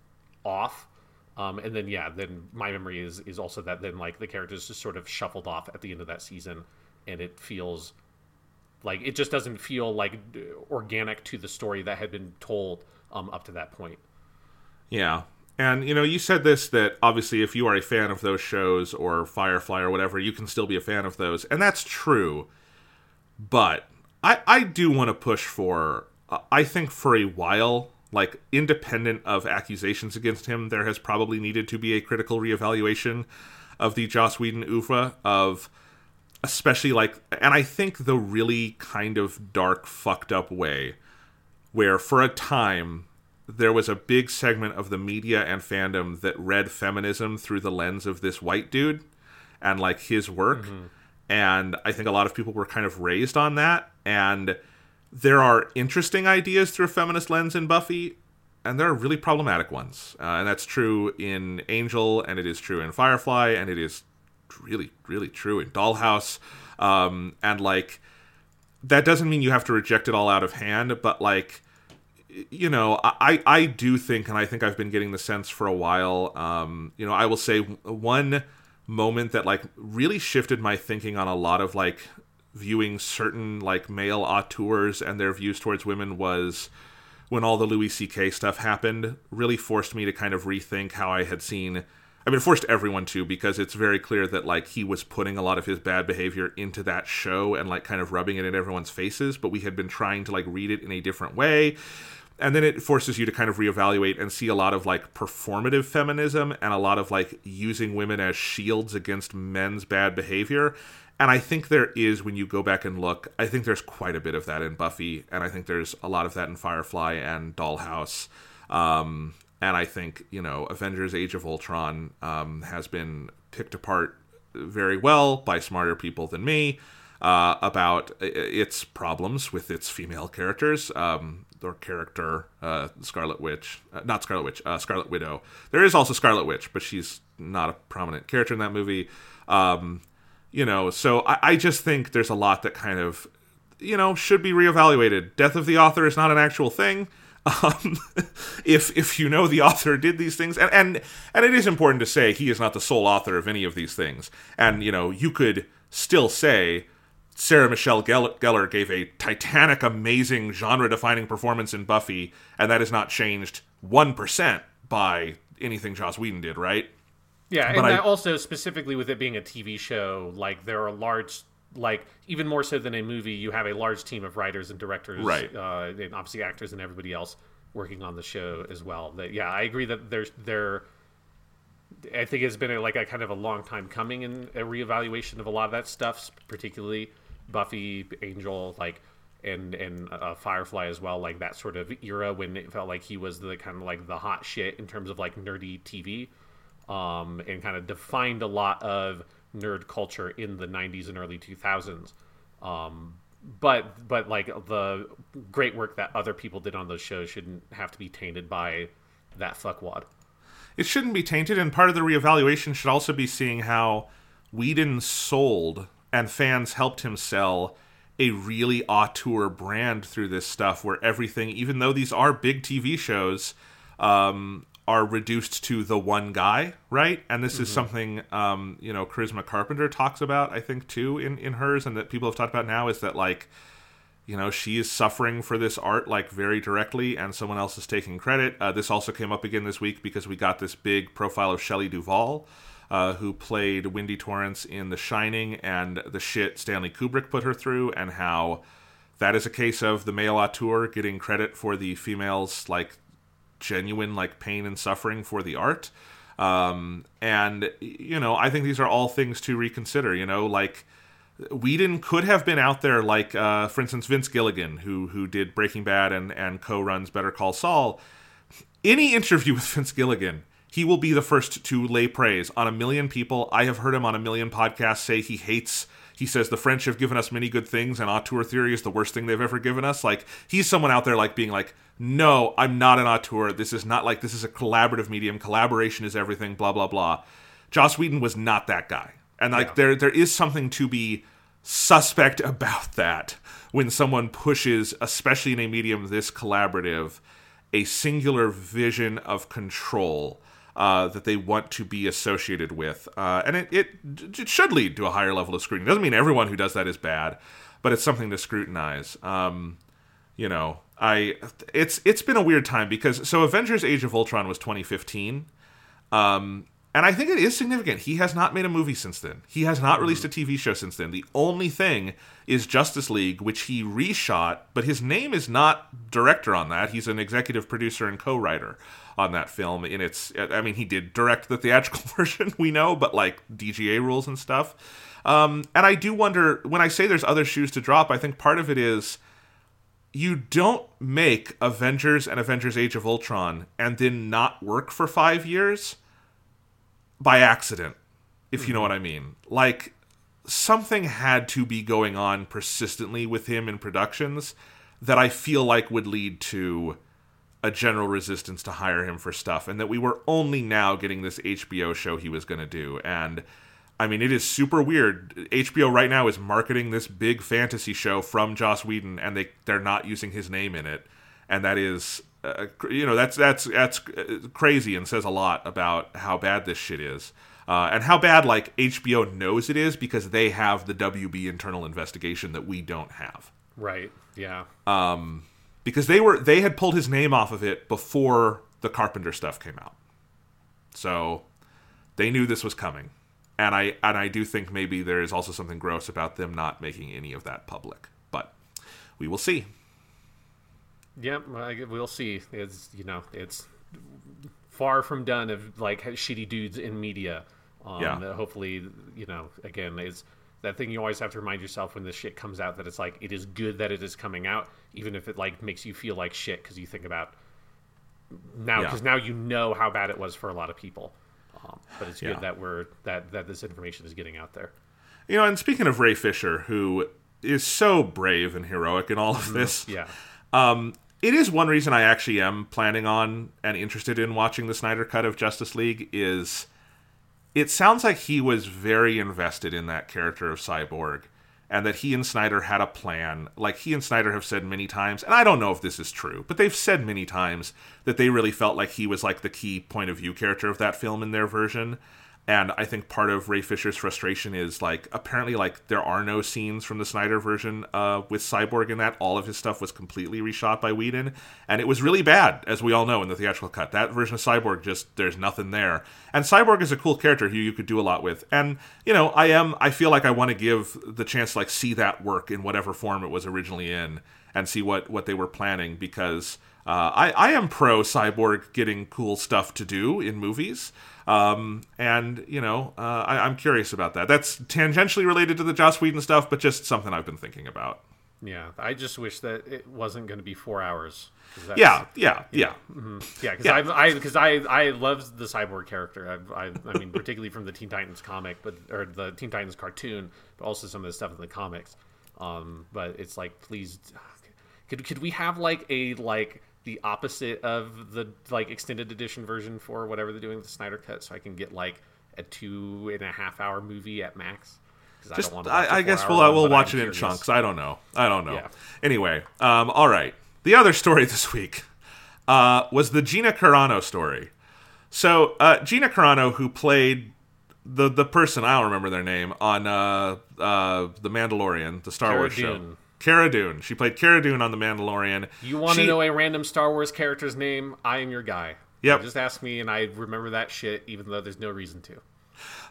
Speaker 2: off um, and then yeah, then my memory is is also that then like the characters just sort of shuffled off at the end of that season, and it feels like it just doesn't feel like organic to the story that had been told um, up to that point.
Speaker 1: Yeah, and you know, you said this that obviously if you are a fan of those shows or Firefly or whatever, you can still be a fan of those, and that's true. But I I do want to push for uh, I think for a while like independent of accusations against him, there has probably needed to be a critical reevaluation of the Joss Whedon oeuvre of especially like and I think the really kind of dark fucked up way where for a time there was a big segment of the media and fandom that read feminism through the lens of this white dude and like his work mm-hmm. and I think a lot of people were kind of raised on that and there are interesting ideas through a feminist lens in Buffy, and there are really problematic ones. Uh, and that's true in Angel, and it is true in Firefly, and it is really, really true in Dollhouse. Um, and like, that doesn't mean you have to reject it all out of hand, but like, you know, I, I do think, and I think I've been getting the sense for a while, um, you know, I will say one moment that like really shifted my thinking on a lot of like viewing certain like male auteurs and their views towards women was when all the Louis C.K. stuff happened really forced me to kind of rethink how I had seen. I mean, it forced everyone to because it's very clear that like he was putting a lot of his bad behavior into that show and like kind of rubbing it in everyone's faces, but we had been trying to like read it in a different way. And then it forces you to kind of reevaluate and see a lot of like performative feminism and a lot of like using women as shields against men's bad behavior and I think there is when you go back and look. I think there's quite a bit of that in Buffy, and I think there's a lot of that in Firefly and Dollhouse. Um, and I think you know Avengers: Age of Ultron um, has been picked apart very well by smarter people than me uh, about its problems with its female characters. Um, or character, uh, Scarlet Witch, uh, not Scarlet Witch, uh, Scarlet Widow. There is also Scarlet Witch, but she's not a prominent character in that movie. Um, you know so I, I just think there's a lot that kind of you know should be reevaluated. Death of the author is not an actual thing. Um, if if you know the author did these things and, and and it is important to say he is not the sole author of any of these things. And you know you could still say Sarah Michelle Gellar gave a titanic, amazing, genre defining performance in Buffy, and that has not changed 1% by anything Joss Whedon did, right?
Speaker 2: Yeah, but and I, also specifically with it being a TV show, like there are large, like even more so than a movie, you have a large team of writers and directors,
Speaker 1: right?
Speaker 2: Uh, and obviously actors and everybody else working on the show as well. That yeah, I agree that there's there. I think it's been a, like a kind of a long time coming in a reevaluation of a lot of that stuff, particularly Buffy, Angel, like and and uh, Firefly as well, like that sort of era when it felt like he was the kind of like the hot shit in terms of like nerdy TV um, and kind of defined a lot of nerd culture in the 90s and early 2000s. Um, but but like the great work that other people did on those shows shouldn't have to be tainted by that fuckwad.
Speaker 1: It shouldn't be tainted, and part of the reevaluation should also be seeing how Whedon sold and fans helped him sell a really auteur brand through this stuff where everything, even though these are big TV shows, um, are reduced to the one guy, right? And this is something um, you know Charisma Carpenter talks about, I think, too in in hers, and that people have talked about now is that like you know she is suffering for this art like very directly and someone else is taking credit uh, this also came up again this week because we got this big profile of shelley duvall uh, who played wendy torrance in the shining and the shit stanley kubrick put her through and how that is a case of the male auteur getting credit for the female's like genuine like pain and suffering for the art um, and you know i think these are all things to reconsider you know like Whedon could have been out there like, uh, for instance, Vince Gilligan, who who did Breaking Bad and and co-runs Better Call Saul. Any interview with Vince Gilligan, he will be the first to lay praise on a million people. I have heard him on a million podcasts say he hates. He says the French have given us many good things, and auteur theory is the worst thing they've ever given us. Like he's someone out there like being like, no, I'm not an auteur. This is not like this is a collaborative medium. Collaboration is everything. Blah blah blah. Joss Whedon was not that guy and like
Speaker 2: Yeah.
Speaker 1: there there is something to be suspect about that when someone pushes especially in a medium this collaborative a singular vision of control uh, that they want to be associated with uh, and it, it it should lead to a higher level of scrutiny doesn't mean everyone who does that is bad but it's something to scrutinize um, you know i it's it's been a weird time because so avengers age of ultron was 2015 um, and I think it is significant. He has not made a movie since then. He has not released a TV show since then. The only thing is Justice League, which he reshot, but his name is not director on that. He's an executive producer and co-writer on that film. In its, I mean, he did direct the theatrical version, we know, but like DGA rules and stuff. Um, and I do wonder when I say there's other shoes to drop. I think part of it is you don't make Avengers and Avengers Age of Ultron and then not work for five years by accident, if you know what I mean. Like, something had to be going on persistently with him in productions that I feel like would lead to a general resistance to hire him for stuff, and that we were only now getting this HBO show he was going to do. And I mean, it is super weird. HBO right now is marketing this big fantasy show from Joss Whedon, and they they're not using his name in it, and that is, uh, you know, that's that's that's uh, crazy and says a lot about how bad this shit is, uh, and how bad like HBO knows it is because they have the WB internal investigation that we don't have
Speaker 2: Right. Yeah.
Speaker 1: Um, because they were they had pulled his name off of it before the Carpenter stuff came out. So they knew this was coming. And I and I do think maybe there is also something gross about them not making any of that public. But we will see.
Speaker 2: Yep, I- we'll see. It's you know, it's far from done of like shitty dudes in media. Um,
Speaker 1: Yeah.
Speaker 2: that Hopefully, you know, again, is that thing you always have to remind yourself when this shit comes out that it's like it is good that it is coming out, even if it like makes you feel like shit because you think about now
Speaker 1: Yeah.
Speaker 2: because now you know how bad it was for a lot of people. Um, but it's
Speaker 1: Yeah.
Speaker 2: good that we're that that this information is getting out there.
Speaker 1: You know, and speaking of Ray Fisher, who is so brave and heroic in all of this,
Speaker 2: Yeah.
Speaker 1: Um, it is one reason I actually am planning on and interested in watching the Snyder cut of Justice League is it sounds like he was very invested in that character of Cyborg and that he and Snyder had a plan. Like he and Snyder have said many times, and I don't know if this is true, but they've said many times that they really felt like he was like the key point of view character of that film in their version. And I think part of Ray Fisher's frustration is like apparently like there are no scenes from the Snyder version uh, with Cyborg in that. All of his stuff was completely reshot by Whedon, and it was really bad, as we all know in the theatrical cut. That version of Cyborg just there's nothing there. And Cyborg is a cool character who you could do a lot with. And you know, I am I feel like I want to give the chance to like see that work in whatever form it was originally in, and see what what they were planning because. Uh, I, I am pro cyborg getting cool stuff to do in movies. Um, and, you know, uh, I, I'm curious about that. That's tangentially related to the Joss Whedon stuff, but just something I've been thinking about.
Speaker 2: Yeah. I just wish that it wasn't going to be four hours.
Speaker 1: Yeah, yeah, yeah.
Speaker 2: Yeah, because
Speaker 1: Yeah.
Speaker 2: I, I, because I, I love the cyborg character. I, I, I mean, particularly from the Teen Titans comic, but or the Teen Titans cartoon, but also some of the stuff in the comics. Um, but it's like, please, could could we have like a like the opposite of the like extended edition version for whatever they're doing with the Snyder cut, so I can get like a two and a half hour movie at max.
Speaker 1: Just,
Speaker 2: don't wanna watch
Speaker 1: I, I
Speaker 2: a
Speaker 1: guess we'll,
Speaker 2: one,
Speaker 1: we'll watch
Speaker 2: I'm
Speaker 1: it in chunks. I don't know. I don't know.
Speaker 2: Yeah.
Speaker 1: Anyway, um, all right. The other story this week uh, was the Gina Carano story. So uh, Gina Carano, who played the the person I don't remember their name on uh, uh, the Mandalorian, the Star
Speaker 2: Cara
Speaker 1: Wars show. Cara Dune. She played Cara Dune on the Mandalorian.
Speaker 2: You want to
Speaker 1: She-
Speaker 2: know a random Star Wars character's name? I am your guy.
Speaker 1: Yep.
Speaker 2: Just ask me, and I remember that shit, even though there's no reason to.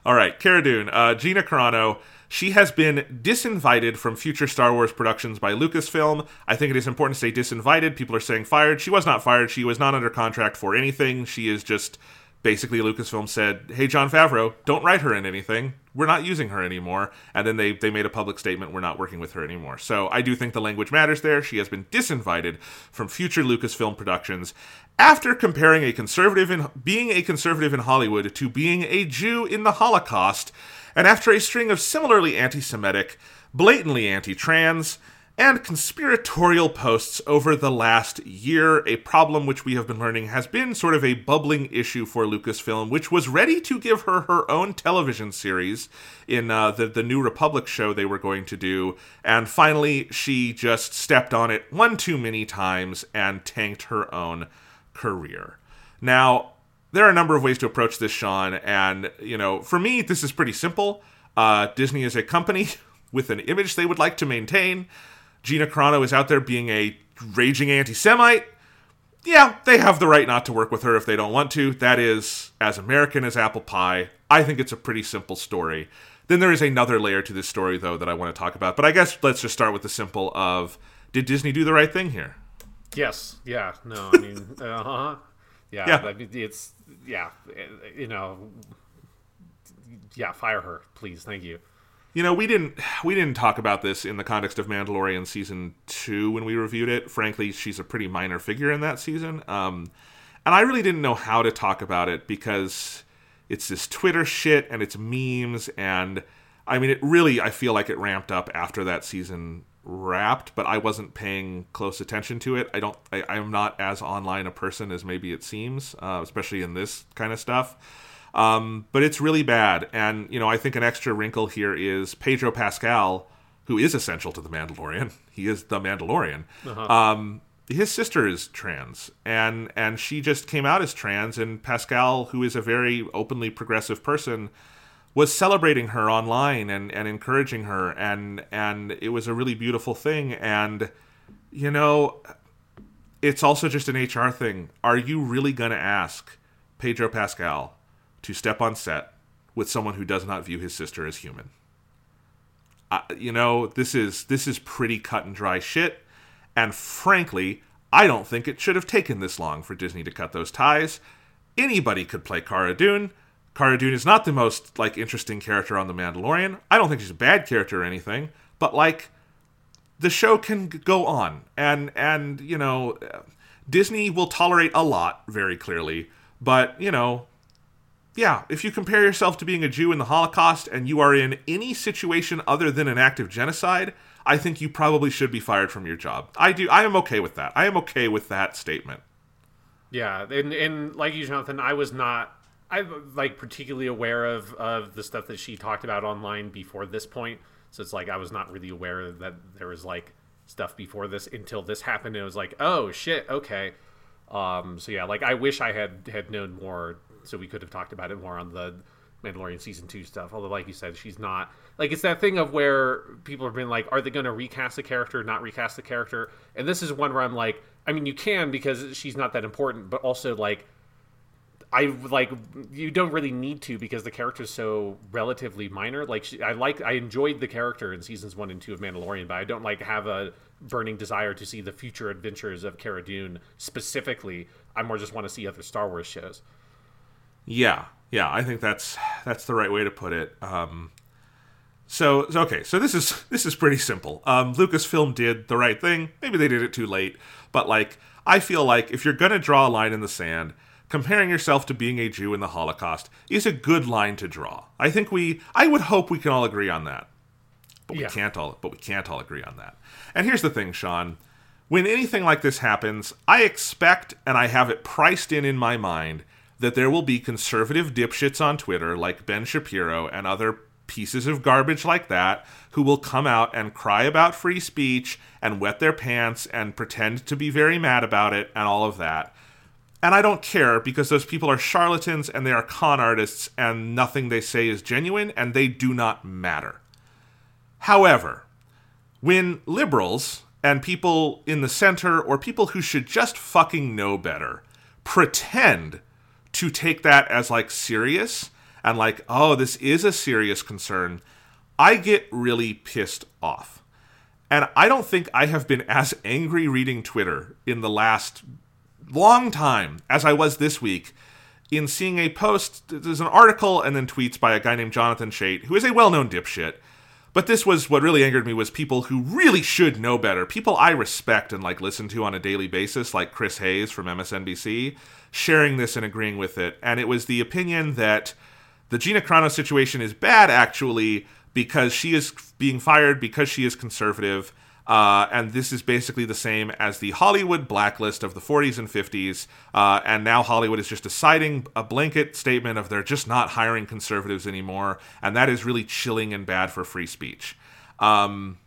Speaker 1: All right, Cara Dune, uh, Gina Carano. She has been disinvited from future Star Wars productions by Lucasfilm. I think it is important to say disinvited. People are saying fired. She was not fired. She was not under contract for anything. She is just basically Lucasfilm said, "Hey, Jon Favreau, don't write her in anything. We're not using her anymore." And then they they made a public statement, "We're not working with her anymore." So I do think the language matters there. She has been disinvited from future Lucasfilm productions after comparing a conservative in being a conservative in Hollywood to being a Jew in the Holocaust, and after a string of similarly anti-Semitic, blatantly anti-trans, and conspiratorial posts over the last year, a problem which we have been learning has been sort of a bubbling issue for Lucasfilm, which was ready to give her her own television series in uh, the, the New Republic show they were going to do, and finally she just stepped on it one too many times and tanked her own career. Now, there are a number of ways to approach this, Sean, and you know, for me, this is pretty simple. Uh, Disney is a company with an image they would like to maintain. Gina Carano is out there being a raging anti-Semite. Yeah, they have the right not to work with her if they don't want to. That is as American as apple pie. I think it's a pretty simple story. Then there is another layer to this story, though, that I want to talk about. But I guess let's just start with the simple of did Disney do the right thing here?
Speaker 2: Yes. Yeah. No. I mean, uh huh. Yeah.
Speaker 1: Yeah.
Speaker 2: It's yeah. You know. Yeah. Fire her, please. Thank you.
Speaker 1: You know, we didn't we didn't talk about this in the context of Mandalorian season two when we reviewed it. Frankly, she's a pretty minor figure in that season, um, and I really didn't know how to talk about it because it's this Twitter shit and it's memes, and I mean, it really I feel like it ramped up after that season wrapped, but I wasn't paying close attention to it. I don't. I, I'm not as online a person as maybe it seems, uh, especially in this kind of stuff. Um, but it's really bad. And, you know, I think an extra wrinkle here is Pedro Pascal, who is essential to the Mandalorian. He is the Mandalorian. Um, his sister is trans, and and she just came out as trans. And Pascal, who is a very openly progressive person, was celebrating her online and, and encouraging her, and and it was a really beautiful thing. And you know, it's also just an HR thing. Are you really going to ask Pedro Pascal to step on set with someone who does not view his sister as human? Uh, you know, this is this is pretty cut and dry shit, and frankly, I don't think it should have taken this long for Disney to cut those ties. Anybody could play Cara Dune. Cara Dune is not the most like interesting character on The Mandalorian. I don't think she's a bad character or anything, but like the show can go on and and you know disney will tolerate a lot very clearly but you know yeah if you compare yourself to being a jew in the holocaust and you are in any situation other than an act of genocide i think you probably should be fired from your job i do i am okay with that i am okay with that statement
Speaker 2: Yeah, and and like you, Jonathan, I was not I like particularly aware of of the stuff that she talked about online before this point. So it's like I was not really aware that there was like stuff before this until this happened. And it was like, oh shit, okay. Um, so yeah, like I wish I had had known more, so we could have talked about it more on the Mandalorian season two stuff. Although, like you said, she's not like it's that thing of where people have been like, are they going to recast the character, not recast the character? And this is one where I'm like, I mean, you can because she's not that important, but also like. I like you don't really need to because the character is so relatively minor. Like she, I like I enjoyed the character in seasons one and two of Mandalorian, but I don't like have a burning desire to see the future adventures of Cara Dune specifically. I more just want to see other Star Wars shows.
Speaker 1: Yeah, yeah, I think that's that's the right way to put it. Um, so, so okay, so this is this is pretty simple. Um, Lucasfilm did the right thing. Maybe they did it too late, but like I feel like if you're gonna draw a line in the sand, comparing yourself to being a Jew in the Holocaust is a good line to draw. I think we, I would hope we can all agree on that, but we can't all, but we can't all agree on that. And here's the thing, Sean. When anything like this happens, I expect and I have it priced in in my mind that there will be conservative dipshits on Twitter like Ben Shapiro and other pieces of garbage like that who will come out and cry about free speech and wet their pants and pretend to be very mad about it and all of that. And I don't care because those people are charlatans and they are con artists and nothing they say is genuine and they do not matter. However, when liberals and people in the center or people who should just fucking know better pretend to take that as like serious and like, oh, this is a serious concern, I get really pissed off. And I don't think I have been as angry reading Twitter in the last long time as I was this week in seeing a post. There's an article and then tweets by a guy named Jonathan Chait, who is a well known dipshit. But this was what really angered me was people who really should know better, people I respect and like listen to on a daily basis, like Chris Hayes from MSNBC, sharing this and agreeing with it. And it was the opinion that the Gina Carano situation is bad actually because she is being fired because she is conservative uh, and this is basically the same as the Hollywood blacklist of the 40s and 50s. Uh, and now Hollywood is just deciding a blanket statement of they're just not hiring conservatives anymore. And that is really chilling and bad for free speech. Um,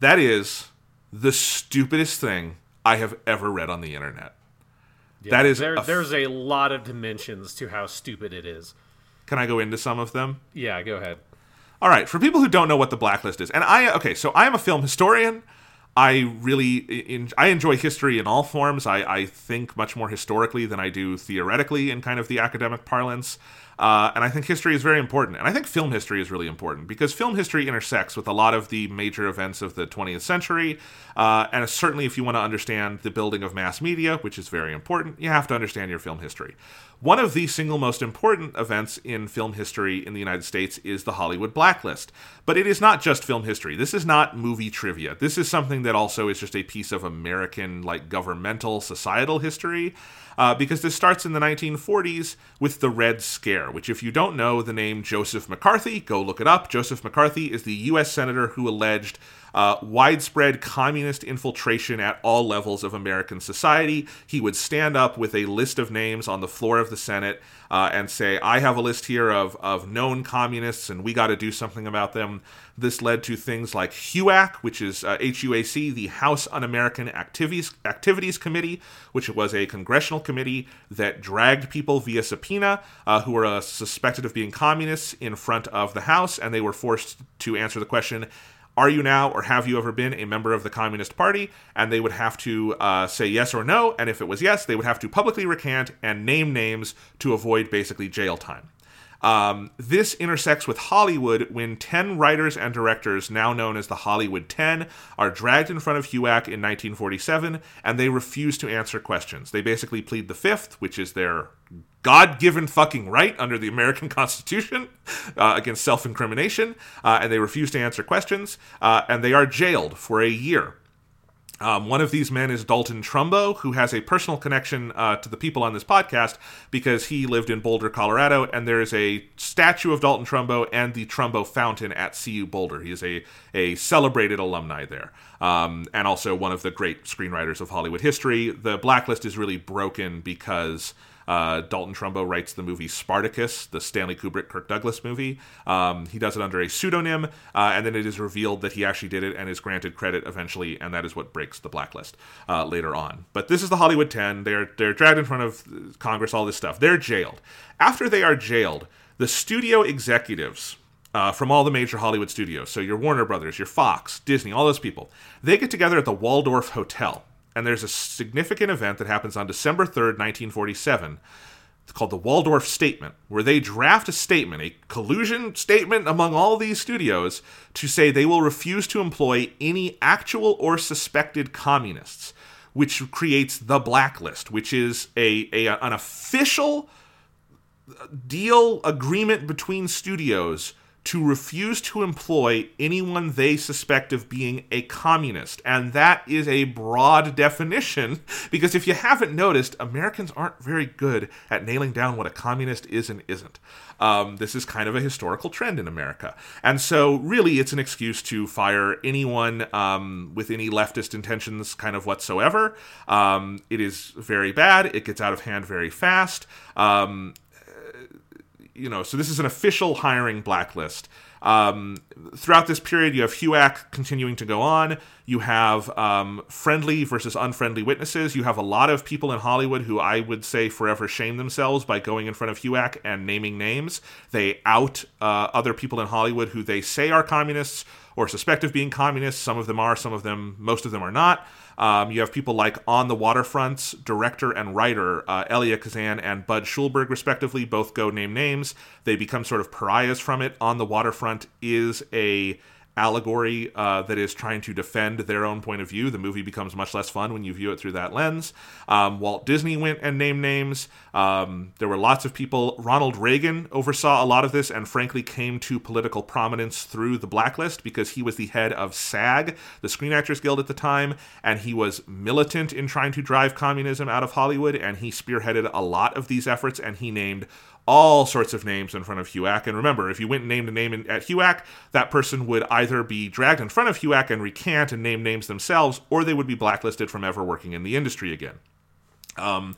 Speaker 1: that is the stupidest thing I have ever read on the internet.
Speaker 2: Yeah,
Speaker 1: that is
Speaker 2: there,
Speaker 1: a f-
Speaker 2: there's a lot of dimensions to how stupid it is.
Speaker 1: Can I go into some of them?
Speaker 2: Yeah, go ahead.
Speaker 1: All right, for people who don't know what the blacklist is, and I okay, so I am a film historian. I really in, I enjoy history in all forms. I, I think much more historically than I do theoretically in kind of the academic parlance. Uh, and I think history is very important. And I think film history is really important because film history intersects with a lot of the major events of the 20th century. Uh, and certainly, if you want to understand the building of mass media, which is very important, you have to understand your film history. One of the single most important events in film history in the United States is the Hollywood blacklist. But it is not just film history. This is not movie trivia. This is something that also is just a piece of American, like, governmental, societal history. Uh, because this starts in the 1940s with the Red Scare, which, if you don't know the name Joseph McCarthy, go look it up. Joseph McCarthy is the U.S. Senator who alleged uh, widespread communist infiltration at all levels of American society. He would stand up with a list of names on the floor of the Senate uh, and say, I have a list here of, of known communists and we got to do something about them. This led to things like HUAC, which is uh, HUAC, the House Un American Activities, Activities Committee, which was a congressional committee that dragged people via subpoena uh, who were uh, suspected of being communists in front of the House, and they were forced to answer the question are you now or have you ever been a member of the Communist Party? And they would have to uh, say yes or no. And if it was yes, they would have to publicly recant and name names to avoid basically jail time. Um, this intersects with Hollywood when 10 writers and directors, now known as the Hollywood 10, are dragged in front of HUAC in 1947 and they refuse to answer questions. They basically plead the fifth, which is their God given fucking right under the American Constitution uh, against self incrimination, uh, and they refuse to answer questions, uh, and they are jailed for a year. Um, one of these men is Dalton Trumbo, who has a personal connection uh, to the people on this podcast because he lived in Boulder, Colorado, and there is a statue of Dalton Trumbo and the Trumbo Fountain at CU Boulder. He is a, a celebrated alumni there, um, and also one of the great screenwriters of Hollywood history. The blacklist is really broken because uh, Dalton Trumbo writes the movie Spartacus, the Stanley Kubrick Kirk Douglas movie. Um, he does it under a pseudonym, uh, and then it is revealed that he actually did it and is granted credit eventually, and that is what breaks the blacklist uh, later on. But this is the Hollywood 10. They're they're dragged in front of Congress, all this stuff. They're jailed. After they are jailed, the studio executives. Uh, from all the major Hollywood studios. So your Warner Brothers, your Fox, Disney, all those people. They get together at the Waldorf Hotel and there's a significant event that happens on December 3rd, 1947. It's called the Waldorf Statement, where they draft a statement, a collusion statement among all these studios, to say they will refuse to employ any actual or suspected communists, which creates the blacklist, which is a, a an official uh, deal agreement between studios to refuse to employ anyone they suspect of being a communist. And that is a broad definition because if you haven't noticed, Americans aren't very good at nailing down what a communist is and isn't. Um, this is kind of a historical trend in America. And so, really, it's an excuse to fire anyone um, with any leftist intentions, kind of whatsoever. Um, it is very bad, it gets out of hand very fast. You know, so this is an official hiring blacklist. Um, throughout this period, you have HUAC continuing to go on. You have um, friendly versus unfriendly witnesses. You have a lot of people in Hollywood who I would say forever shame themselves by going in front of HUAC and naming names. They out uh, other people in Hollywood who they say are communists or suspect of being communists. Some of them are, some of them, most of them are not. Um, you have people like On the Waterfront's director and writer, uh, Elia Kazan and Budd Schulberg, respectively, both go name names. They become sort of pariahs from it. On the Waterfront is a allegory uh, that is trying to defend their own point of view. The movie becomes much less fun when you view it through that lens. Um, Walt Disney went and named names. Um, there were lots of people. Ronald Reagan oversaw a lot of this and frankly came to political prominence through the blacklist because he was the head of SAG, the Screen Actors Guild at the time, and he was militant in trying to drive communism out of Hollywood, and he spearheaded a lot of these efforts, and he named all sorts of names in front of HUAC. And remember, if you went and named a name at HUAC, that person would either be dragged in front of HUAC and recant and name names themselves, or they would be blacklisted from ever working in the industry again. Um,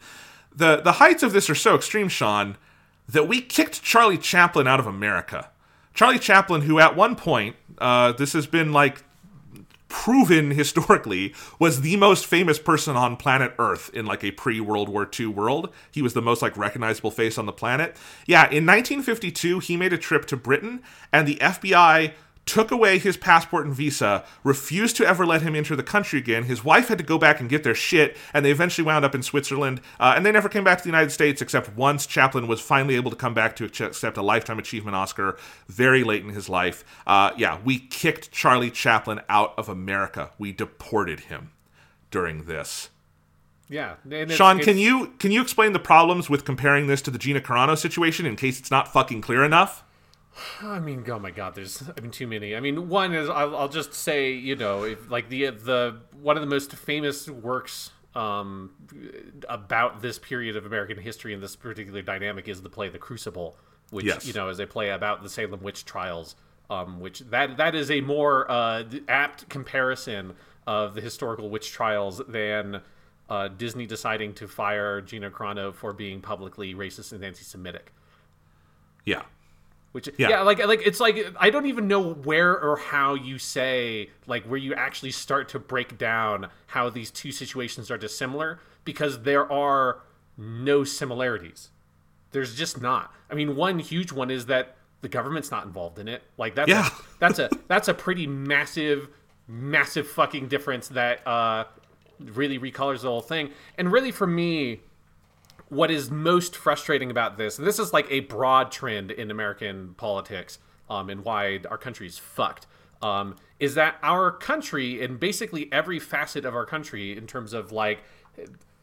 Speaker 1: the the heights of this are so extreme, Sean, that we kicked Charlie Chaplin out of America. Charlie Chaplin, who at one point, uh, this has been like proven historically was the most famous person on planet Earth in like a pre World War II world. He was the most like recognizable face on the planet. Yeah, in 1952 he made a trip to Britain and the FBI took away his passport and visa, refused to ever let him enter the country again. His wife had to go back and get their shit, and they eventually wound up in Switzerland. Uh, and they never came back to the United States, except once Chaplin was finally able to come back to accept a Lifetime Achievement Oscar very late in his life. Uh, yeah, we kicked Charlie Chaplin out of America. We deported him during this.
Speaker 2: Yeah,
Speaker 1: Sean, it's, can you can you explain the problems with comparing this to the Gina Carano situation in case it's not fucking clear enough?
Speaker 2: I mean, oh my god, there's I mean too many. I mean, one is I'll, I'll just say you know if like the the one of the most famous works um, about this period of American history and this particular dynamic is the play The Crucible, which yes. you know is a play about the Salem witch trials. Um, which that that is a more uh, apt comparison of the historical witch trials than uh, Disney deciding to fire Gina Carano for being publicly racist and anti-Semitic.
Speaker 1: Yeah,
Speaker 2: which yeah. yeah. like like it's like I don't even know where or how you say like where you actually start to break down how these two situations are dissimilar because there are no similarities. There's just not. I mean, one huge one is that the government's not involved in it. Like that's yeah. a, that's a that's a pretty massive massive fucking difference that uh really recolors the whole thing. And really for me, what is most frustrating about this, and this is like a broad trend in American politics um, and why our country is fucked, um, is that our country, and basically every facet of our country, in terms of like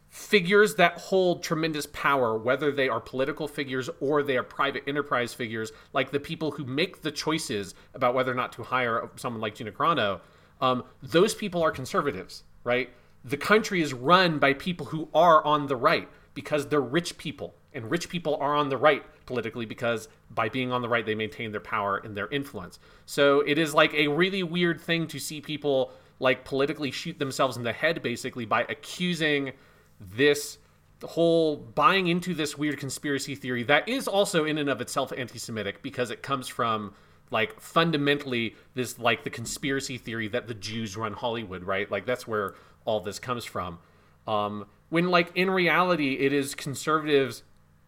Speaker 2: figures that hold tremendous power, whether they are political figures or they are private enterprise figures, like the people who make the choices about whether or not to hire someone like Gina Carano, um, those people are conservatives, right? The country is run by people who are on the right because they're rich people and rich people are on the right politically because by being on the right they maintain their power and their influence so it is like a really weird thing to see people like politically shoot themselves in the head basically by accusing this whole buying into this weird conspiracy theory that is also in and of itself anti-semitic because it comes from like fundamentally this like the conspiracy theory that the Jews run Hollywood, right? Like that's where all this comes from. Um, when like in reality it is conservatives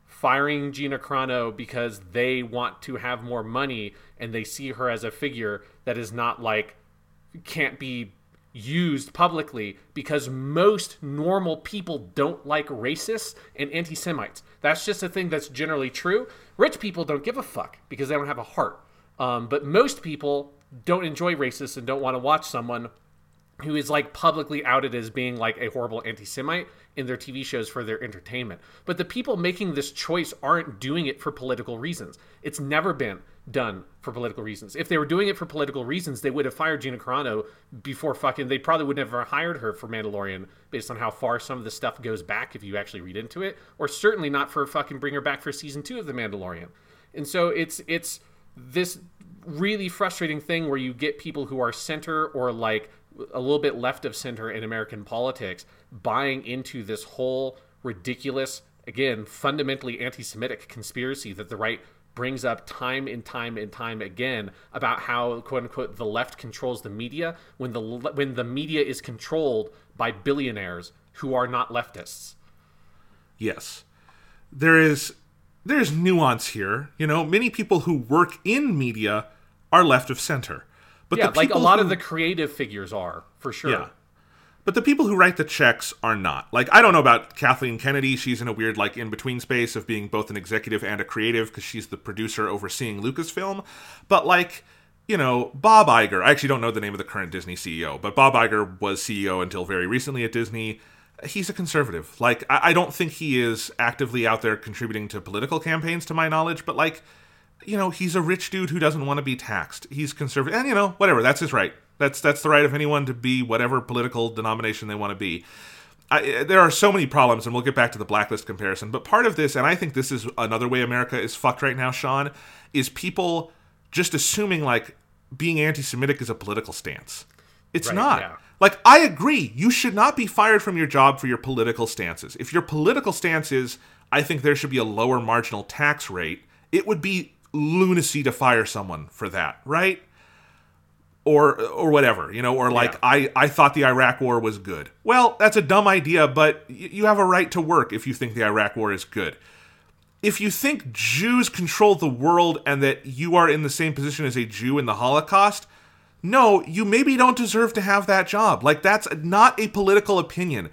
Speaker 2: firing Gina Carano because they want to have more money and they see her as a figure that is not like can't be used publicly because most normal people don't like racists and anti Semites. That's just a thing that's generally true. Rich people don't give a fuck because they don't have a heart. Um, but most people don't enjoy racists and don't want to watch someone who is like publicly outed as being like a horrible anti-Semite in their TV shows for their entertainment. But the people making this choice aren't doing it for political reasons. It's never been done for political reasons. If they were doing it for political reasons, they would have fired Gina Carano before fucking. They probably would never have hired her for Mandalorian based on how far some of the stuff goes back if you actually read into it, or certainly not for fucking bring her back for season two of the Mandalorian. And so it's it's this really frustrating thing where you get people who are center or like a little bit left of center in American politics buying into this whole ridiculous, again, fundamentally anti Semitic conspiracy that the right brings up time and time and time again about how quote unquote the left controls the media when the when the media is controlled by billionaires who are not leftists.
Speaker 1: Yes. There is there's nuance here. You know, many people who work in media are left of center. But
Speaker 2: yeah, like a lot
Speaker 1: who,
Speaker 2: of the creative figures are, for sure.
Speaker 1: Yeah. But the people who write the checks are not. Like I don't know about Kathleen Kennedy. She's in a weird like in between space of being both an executive and a creative because she's the producer overseeing Lucasfilm. But like, you know, Bob Iger. I actually don't know the name of the current Disney CEO, but Bob Iger was CEO until very recently at Disney. He's a conservative. Like I, I don't think he is actively out there contributing to political campaigns, to my knowledge. But like, you know, he's a rich dude who doesn't want to be taxed. He's conservative, and you know, whatever. That's his right. That's that's the right of anyone to be whatever political denomination they want to be. I, eh, there are so many problems, and we'll get back to the blacklist comparison. But part of this, and I think this is another way America is fucked right now, Sean, is people just assuming like being anti-Semitic is a political stance. It's
Speaker 2: Right,
Speaker 1: not.
Speaker 2: yeah.
Speaker 1: Like I agree, you should not be fired from your job for your political stances. If your political stance is, I think there should be a lower marginal tax rate, it would be lunacy to fire someone for that, right? Or or whatever, you know, or like
Speaker 2: Yeah.
Speaker 1: I I thought the Iraq War was good. Well, that's a dumb idea, but you have a right to work if you think the Iraq War is good if you think Jews control the world and that you are in the same position as a Jew in the Holocaust, no, you maybe don't deserve to have that job. Like, that's not a political opinion.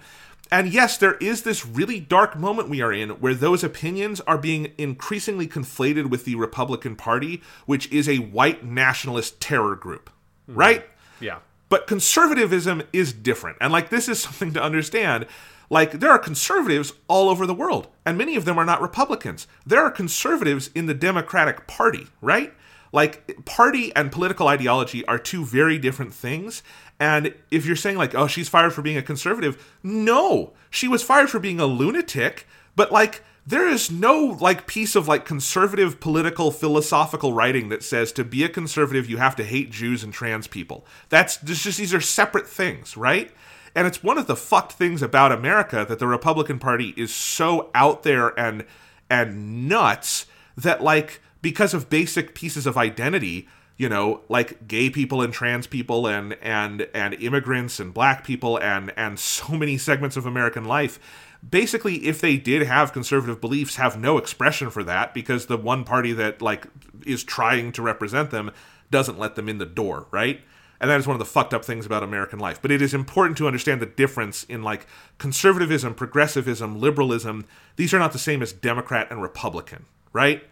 Speaker 1: And yes, there is this really dark moment we are in where those opinions are being increasingly conflated with the Republican Party, which is a white nationalist terror group, mm-hmm. right?
Speaker 2: Yeah.
Speaker 1: But conservatism is different. And like this is something to understand. Like there are conservatives all over the world, and many of them are not Republicans. There are conservatives in the Democratic Party, right? Like party and political ideology are two very different things. And if you're saying like, "Oh, she's fired for being a conservative," no, she was fired for being a lunatic. But like, there is no like piece of like conservative political philosophical writing that says to be a conservative you have to hate Jews and trans people. That's just these are separate things, right? And it's one of the fucked things about America that the Republican Party is so out there and and nuts that like because of basic pieces of identity, you know, like gay people and trans people and and and immigrants and black people and and so many segments of American life basically if they did have conservative beliefs have no expression for that because the one party that like is trying to represent them doesn't let them in the door right? And that is one of the fucked up things about american life. But it is important to understand the difference in like conservatism progressivism liberalism. These are not the same as democrat and republican right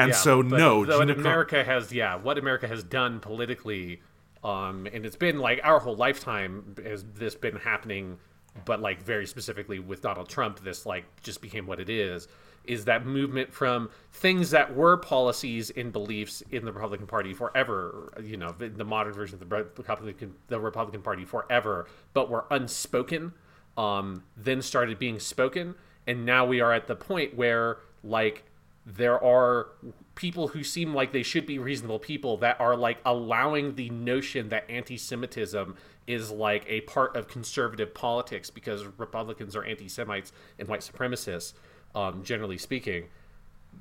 Speaker 1: and
Speaker 2: Yeah,
Speaker 1: so no
Speaker 2: though
Speaker 1: Gina Car-
Speaker 2: America has yeah, what America has done politically, um, and it's been like our whole lifetime has this been happening, but like very specifically with Donald Trump, this like just became what it is. Is that movement from things that were policies and beliefs in the Republican Party forever, you know, the, the modern version of the Republican the Republican Party forever, but were unspoken, um, then started being spoken, and now we are at the point where like there are people who seem like they should be reasonable people that are like allowing the notion that anti-Semitism is like a part of conservative politics because Republicans are anti-Semites and white supremacists, um, generally speaking.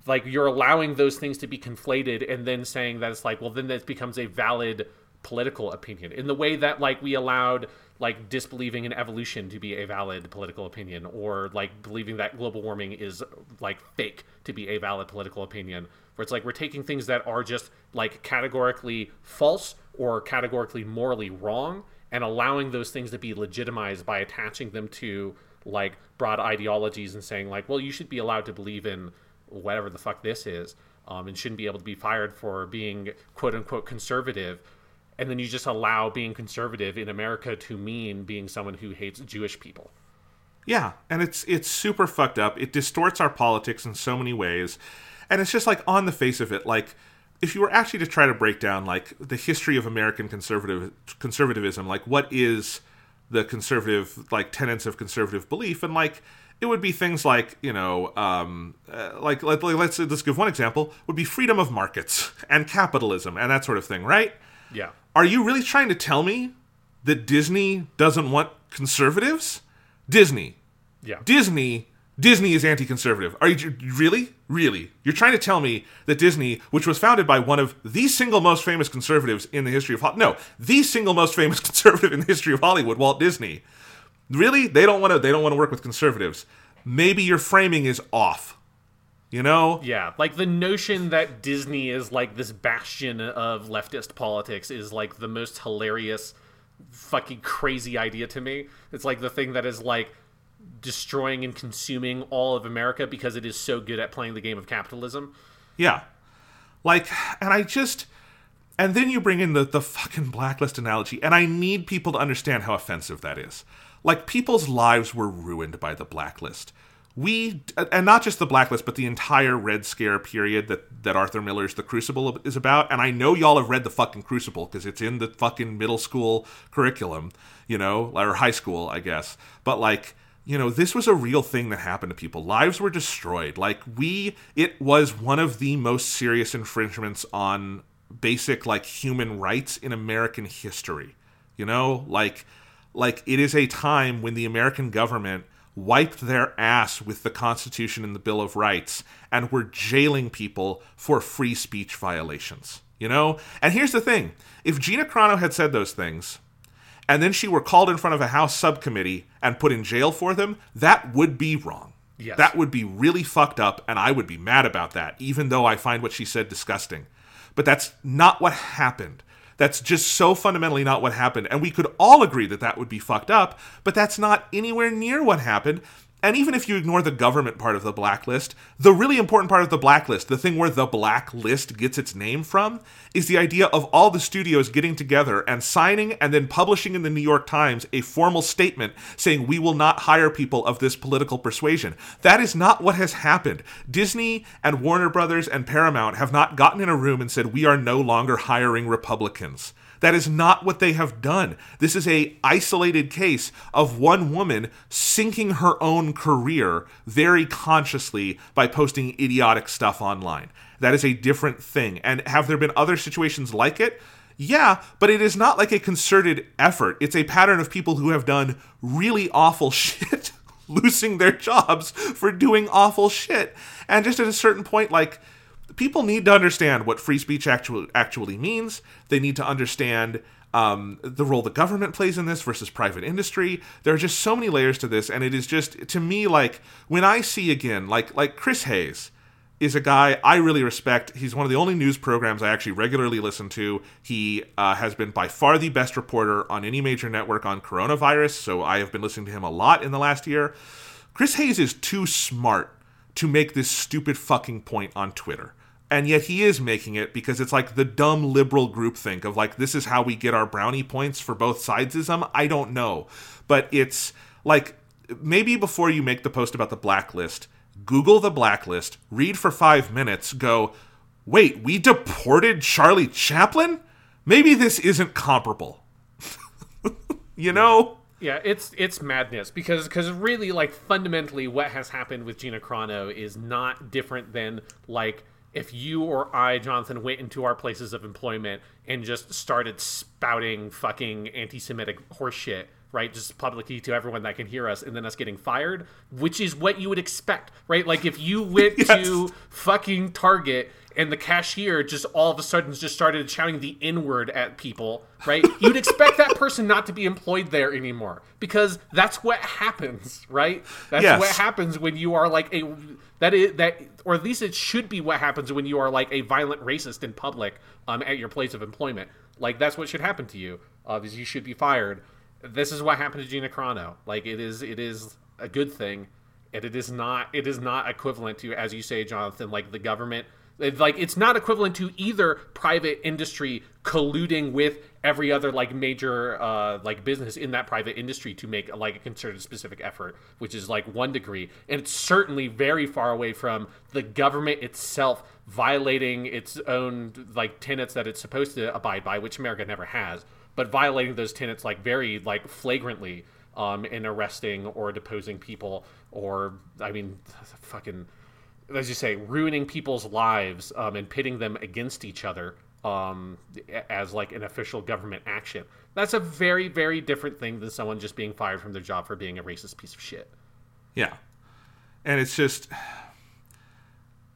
Speaker 2: Like you're allowing those things to be conflated and then saying that it's like, well, then that becomes a valid political opinion in the way that like we allowed like disbelieving in evolution to be a valid political opinion or like believing that global warming is like fake to be a valid political opinion where it's like we're taking things that are just like categorically false or categorically morally wrong and allowing those things to be legitimized by attaching them to like broad ideologies and saying like well you should be allowed to believe in whatever the fuck this is um, and shouldn't be able to be fired for being quote unquote conservative and then you just allow being conservative in America to mean being someone who hates Jewish people.
Speaker 1: Yeah, and it's it's super fucked up. It distorts our politics in so many ways. And it's just like on the face of it, like if you were actually to try to break down like the history of American conservative conservatism, like what is the conservative like tenets of conservative belief and like it would be things like you know um, uh, like, like let's let's give one example would be freedom of markets and capitalism and that sort of thing right
Speaker 2: Yeah.
Speaker 1: are you really trying to tell me that Disney doesn't want conservatives? Disney.
Speaker 2: Yeah.
Speaker 1: Disney Disney is anti-conservative. Are you really? Really? You're trying to tell me that Disney, which was founded by one of the single most famous conservatives in the history of Hollywood, no, the single most famous conservative in the history of Hollywood, Walt Disney. Really? They don't want to they don't want to work with conservatives. Maybe your framing is off. You know?
Speaker 2: Yeah, like the notion that Disney is like this bastion of leftist politics is like the most hilarious fucking crazy idea to me. It's like the thing that is like destroying and consuming all of America because it is so good at playing the game of capitalism.
Speaker 1: Yeah. Like, and I just. And then you bring in the, the fucking blacklist analogy, and I need people to understand how offensive that is. Like, people's lives were ruined by the blacklist. We, and not just the blacklist, but the entire Red Scare period that, that Arthur Miller's The Crucible is about. And I know y'all have read the fucking Crucible because it's in the fucking middle school curriculum, you know, or high school, I guess. But, like, you know, this was a real thing that happened to people. Lives were destroyed. Like we it was one of the most serious infringements on basic like human rights in American history. You know, like like it is a time when the American government wiped their ass with the Constitution and the Bill of Rights and were jailing people for free speech violations. You know? And here's the thing. If Gina Carano had said those things, and then she were called in front of a House subcommittee and put in jail for them, that would be wrong.
Speaker 2: Yes.
Speaker 1: That would be really fucked up, and I would be mad about that, even though I find what she said disgusting. But that's not what happened. That's just so fundamentally not what happened. And we could all agree that that would be fucked up, but that's not anywhere near what happened. And even if you ignore the government part of the blacklist, the really important part of the blacklist, the thing where the blacklist gets its name from, is the idea of all the studios getting together and signing and then publishing in the New York Times a formal statement saying we will not hire people of this political persuasion. That is not what has happened. Disney and Warner Brothers and Paramount have not gotten in a room and said we are no longer hiring Republicans. That is not what they have done. This is a isolated case of one woman sinking her own career very consciously by posting idiotic stuff online. That is a different thing. And have there been other situations like it? Yeah, but it is not like a concerted effort. It's a pattern of people who have done really awful shit, losing their jobs for doing awful shit. And just at a certain point, like, people need to understand what free speech actually actually means. They need to understand um, the role the government plays in this versus private industry. There are just so many layers to this, and it is just to me like when I see again, like like Chris Hayes is a guy I really respect. He's one of the only news programs I actually regularly listen to. He uh, has been by far the best reporter on any major network on coronavirus, so I have been listening to him a lot in the last year. Chris Hayes is too smart to make this stupid fucking point on Twitter and yet he is making it because it's like the dumb liberal groupthink of like this is how we get our brownie points for both sidesism. I don't know, but it's like maybe before you make the post about the blacklist, Google the blacklist, read for five minutes, go, wait, we deported Charlie Chaplin? Maybe this isn't comparable. you know?
Speaker 2: Yeah, it's it's madness because because really like fundamentally what has happened with Gina Carano is not different than like if you or I, Jonathan, went into our places of employment and just started spouting fucking anti-Semitic horseshit, right, just publicly to everyone that can hear us, and then us getting fired, which is what you would expect, right? Like if you went yes. to fucking Target and the cashier just all of a sudden just started shouting the N word at people, right? You'd expect that person not to be employed there anymore because that's what happens, right? That's yes. what happens when you are like a that is that, or at least it should be what happens when you are like a violent racist in public um, at your place of employment. Like that's what should happen to you. Uh, is you should be fired. This is what happened to Gina Carano. Like it is, it is a good thing, and it is not. It is not equivalent to, as you say, Jonathan, like the government like it's not equivalent to either private industry colluding with every other like major uh, like business in that private industry to make like a concerted specific effort, which is like one degree, and it's certainly very far away from the government itself violating its own like tenets that it's supposed to abide by, which America never has, but violating those tenets like very like flagrantly um, in arresting or deposing people, or I mean, fucking as you say, ruining people's lives um, and pitting them against each other um, as like an official government action. That's a very, very different thing than someone just being fired from their job for being a racist piece of shit.
Speaker 1: Yeah. and it's just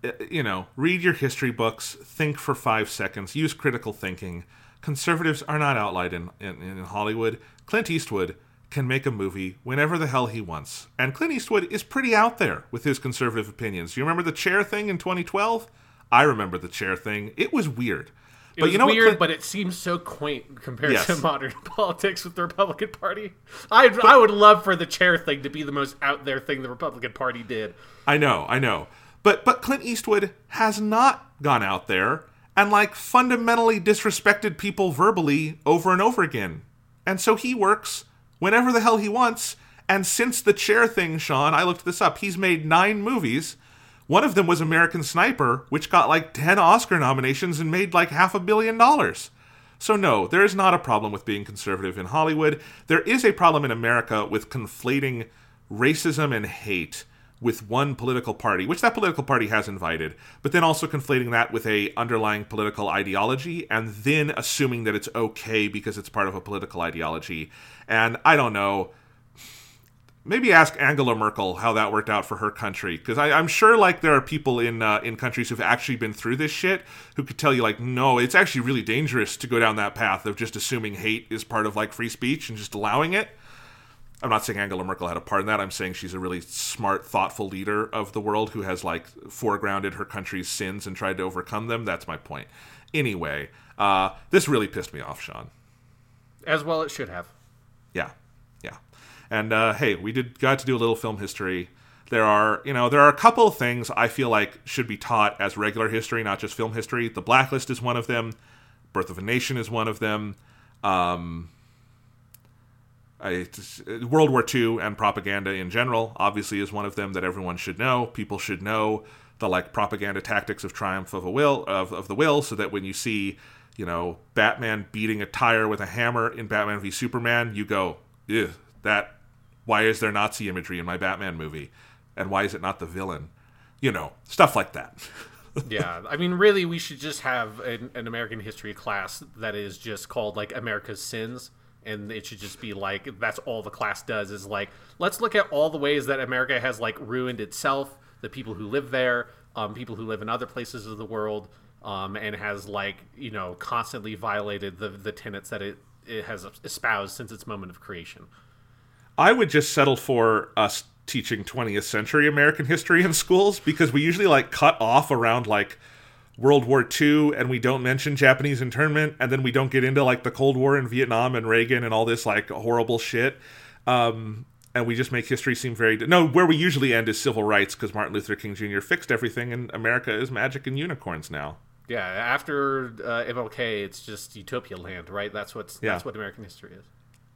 Speaker 1: uh, you know, read your history books, think for five seconds, use critical thinking. Conservatives are not outlined in, in, in, Hollywood. Clint Eastwood can make a movie whenever the hell he wants. And Clint Eastwood is pretty out there with his conservative opinions. You remember the chair thing in 2012? I remember the chair thing. It was weird.
Speaker 2: It but was you know weird, Clint... but it seems so quaint compared yes. to modern politics with the Republican Party. I I would love for the chair thing to be the most out there thing the Republican Party did.
Speaker 1: I know, I know. But but Clint Eastwood has not gone out there and like fundamentally disrespected people verbally over and over again. And so he works whenever the hell he wants. And since the chair thing, Sean, I looked this up. He's made nine movies. One of them was American Sniper, which got like 10 Oscar nominations and made like half a billion dollars. So, no, there is not a problem with being conservative in Hollywood. There is a problem in America with conflating racism and hate with one political party, which that political party has invited, but then also conflating that with a underlying political ideology and then assuming that it's okay because it's part of a political ideology. And I don't know. Maybe ask Angela Merkel how that worked out for her country, because I'm sure like there are people in uh, in countries who've actually been through this shit who could tell you like, no, it's actually really dangerous to go down that path of just assuming hate is part of like free speech and just allowing it. I'm not saying Angela Merkel had a part in that. I'm saying she's a really smart, thoughtful leader of the world who has like foregrounded her country's sins and tried to overcome them. That's my point. Anyway, uh, this really pissed me off, Sean.
Speaker 2: As well, it should have.
Speaker 1: Yeah, yeah. And uh, hey, we did got to do a little film history. There are, you know, there are a couple of things I feel like should be taught as regular history, not just film history. The Blacklist is one of them. Birth of a Nation is one of them. Um, Uh, World War II and propaganda in general obviously is one of them that everyone should know. People should know the like propaganda tactics of triumph of a will of, of the will, so that when you see, you know, Batman beating a tire with a hammer in Batman v Superman, you go, Ew, that. Why is there Nazi imagery in my Batman movie, and why is it not the villain? You know, stuff like that.
Speaker 2: yeah, I mean, really, we should just have an, an American history class that is just called like America's Sins and it should just be like that's all the class does is like let's look at all the ways that America has like ruined itself, the people who live there, um, people who live in other places of the world, um, and has like you know constantly violated the the tenets that it it has espoused since its moment of creation.
Speaker 1: I would just settle for us teaching 20th century American history in schools because we usually like cut off around like World War II and we don't mention Japanese internment and then we don't get into like the Cold War in Vietnam and Reagan and all this like horrible shit. Um, and we just make history seem very no where we usually end is civil rights because martin luther king jr fixed everything and america is magic and unicorns now.
Speaker 2: Yeah after uh, mlk it's just utopia land right? That's what's yeah. that's what american history is.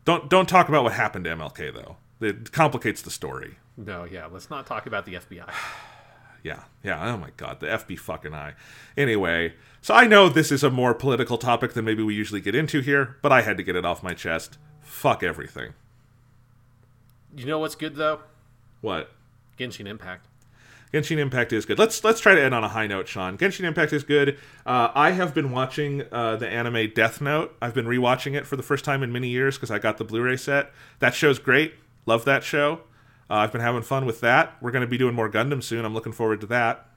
Speaker 1: Don't don't talk about what happened to mlk though. It complicates the story.
Speaker 2: No yeah let's not talk about the fbi
Speaker 1: yeah, yeah. Oh my god, the FB fucking I. Anyway, so I know this is a more political topic than maybe we usually get into here, but I had to get it off my chest. Fuck everything.
Speaker 2: You know what's good though?
Speaker 1: What?
Speaker 2: Genshin Impact.
Speaker 1: Genshin Impact is good. Let's let's try to end on a high note, Sean. Genshin Impact is good. Uh, I have been watching uh, the anime Death Note. I've been rewatching it for the first time in many years because I got the Blu-ray set. That show's great. Love that show. Uh, I've been having fun with that. We're going to be doing more Gundam soon. I'm looking forward to that.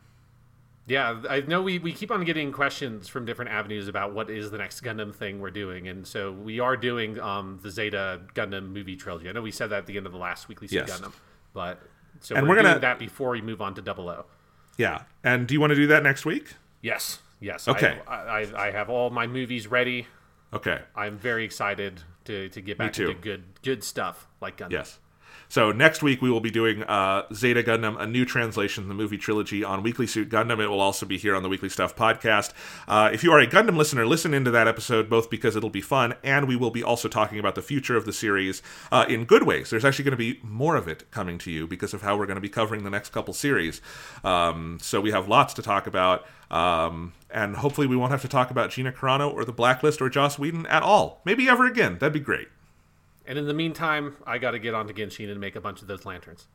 Speaker 2: Yeah, I know we, we keep on getting questions from different avenues about what is the next Gundam thing we're doing, and so we are doing um, the Zeta Gundam movie trilogy. I know we said that at the end of the last weekly yes. Gundam, but so and we're, we're gonna do that before we move on to Double O.
Speaker 1: Yeah, and do you want to do that next week?
Speaker 2: Yes, yes.
Speaker 1: Okay,
Speaker 2: I, I, I have all my movies ready.
Speaker 1: Okay,
Speaker 2: I'm very excited to, to get back to good good stuff like Gundam.
Speaker 1: Yes. So next week we will be doing uh, Zeta Gundam, a new translation, the movie trilogy on Weekly Suit Gundam. It will also be here on the Weekly Stuff podcast. Uh, if you are a Gundam listener, listen into that episode both because it'll be fun and we will be also talking about the future of the series uh, in good ways. There's actually going to be more of it coming to you because of how we're going to be covering the next couple series. Um, so we have lots to talk about. Um, and hopefully we won't have to talk about Gina Carano or the Blacklist or Joss Whedon at all. Maybe ever again. That'd be great.
Speaker 2: And in the meantime, I got to get onto Genshin and make a bunch of those lanterns.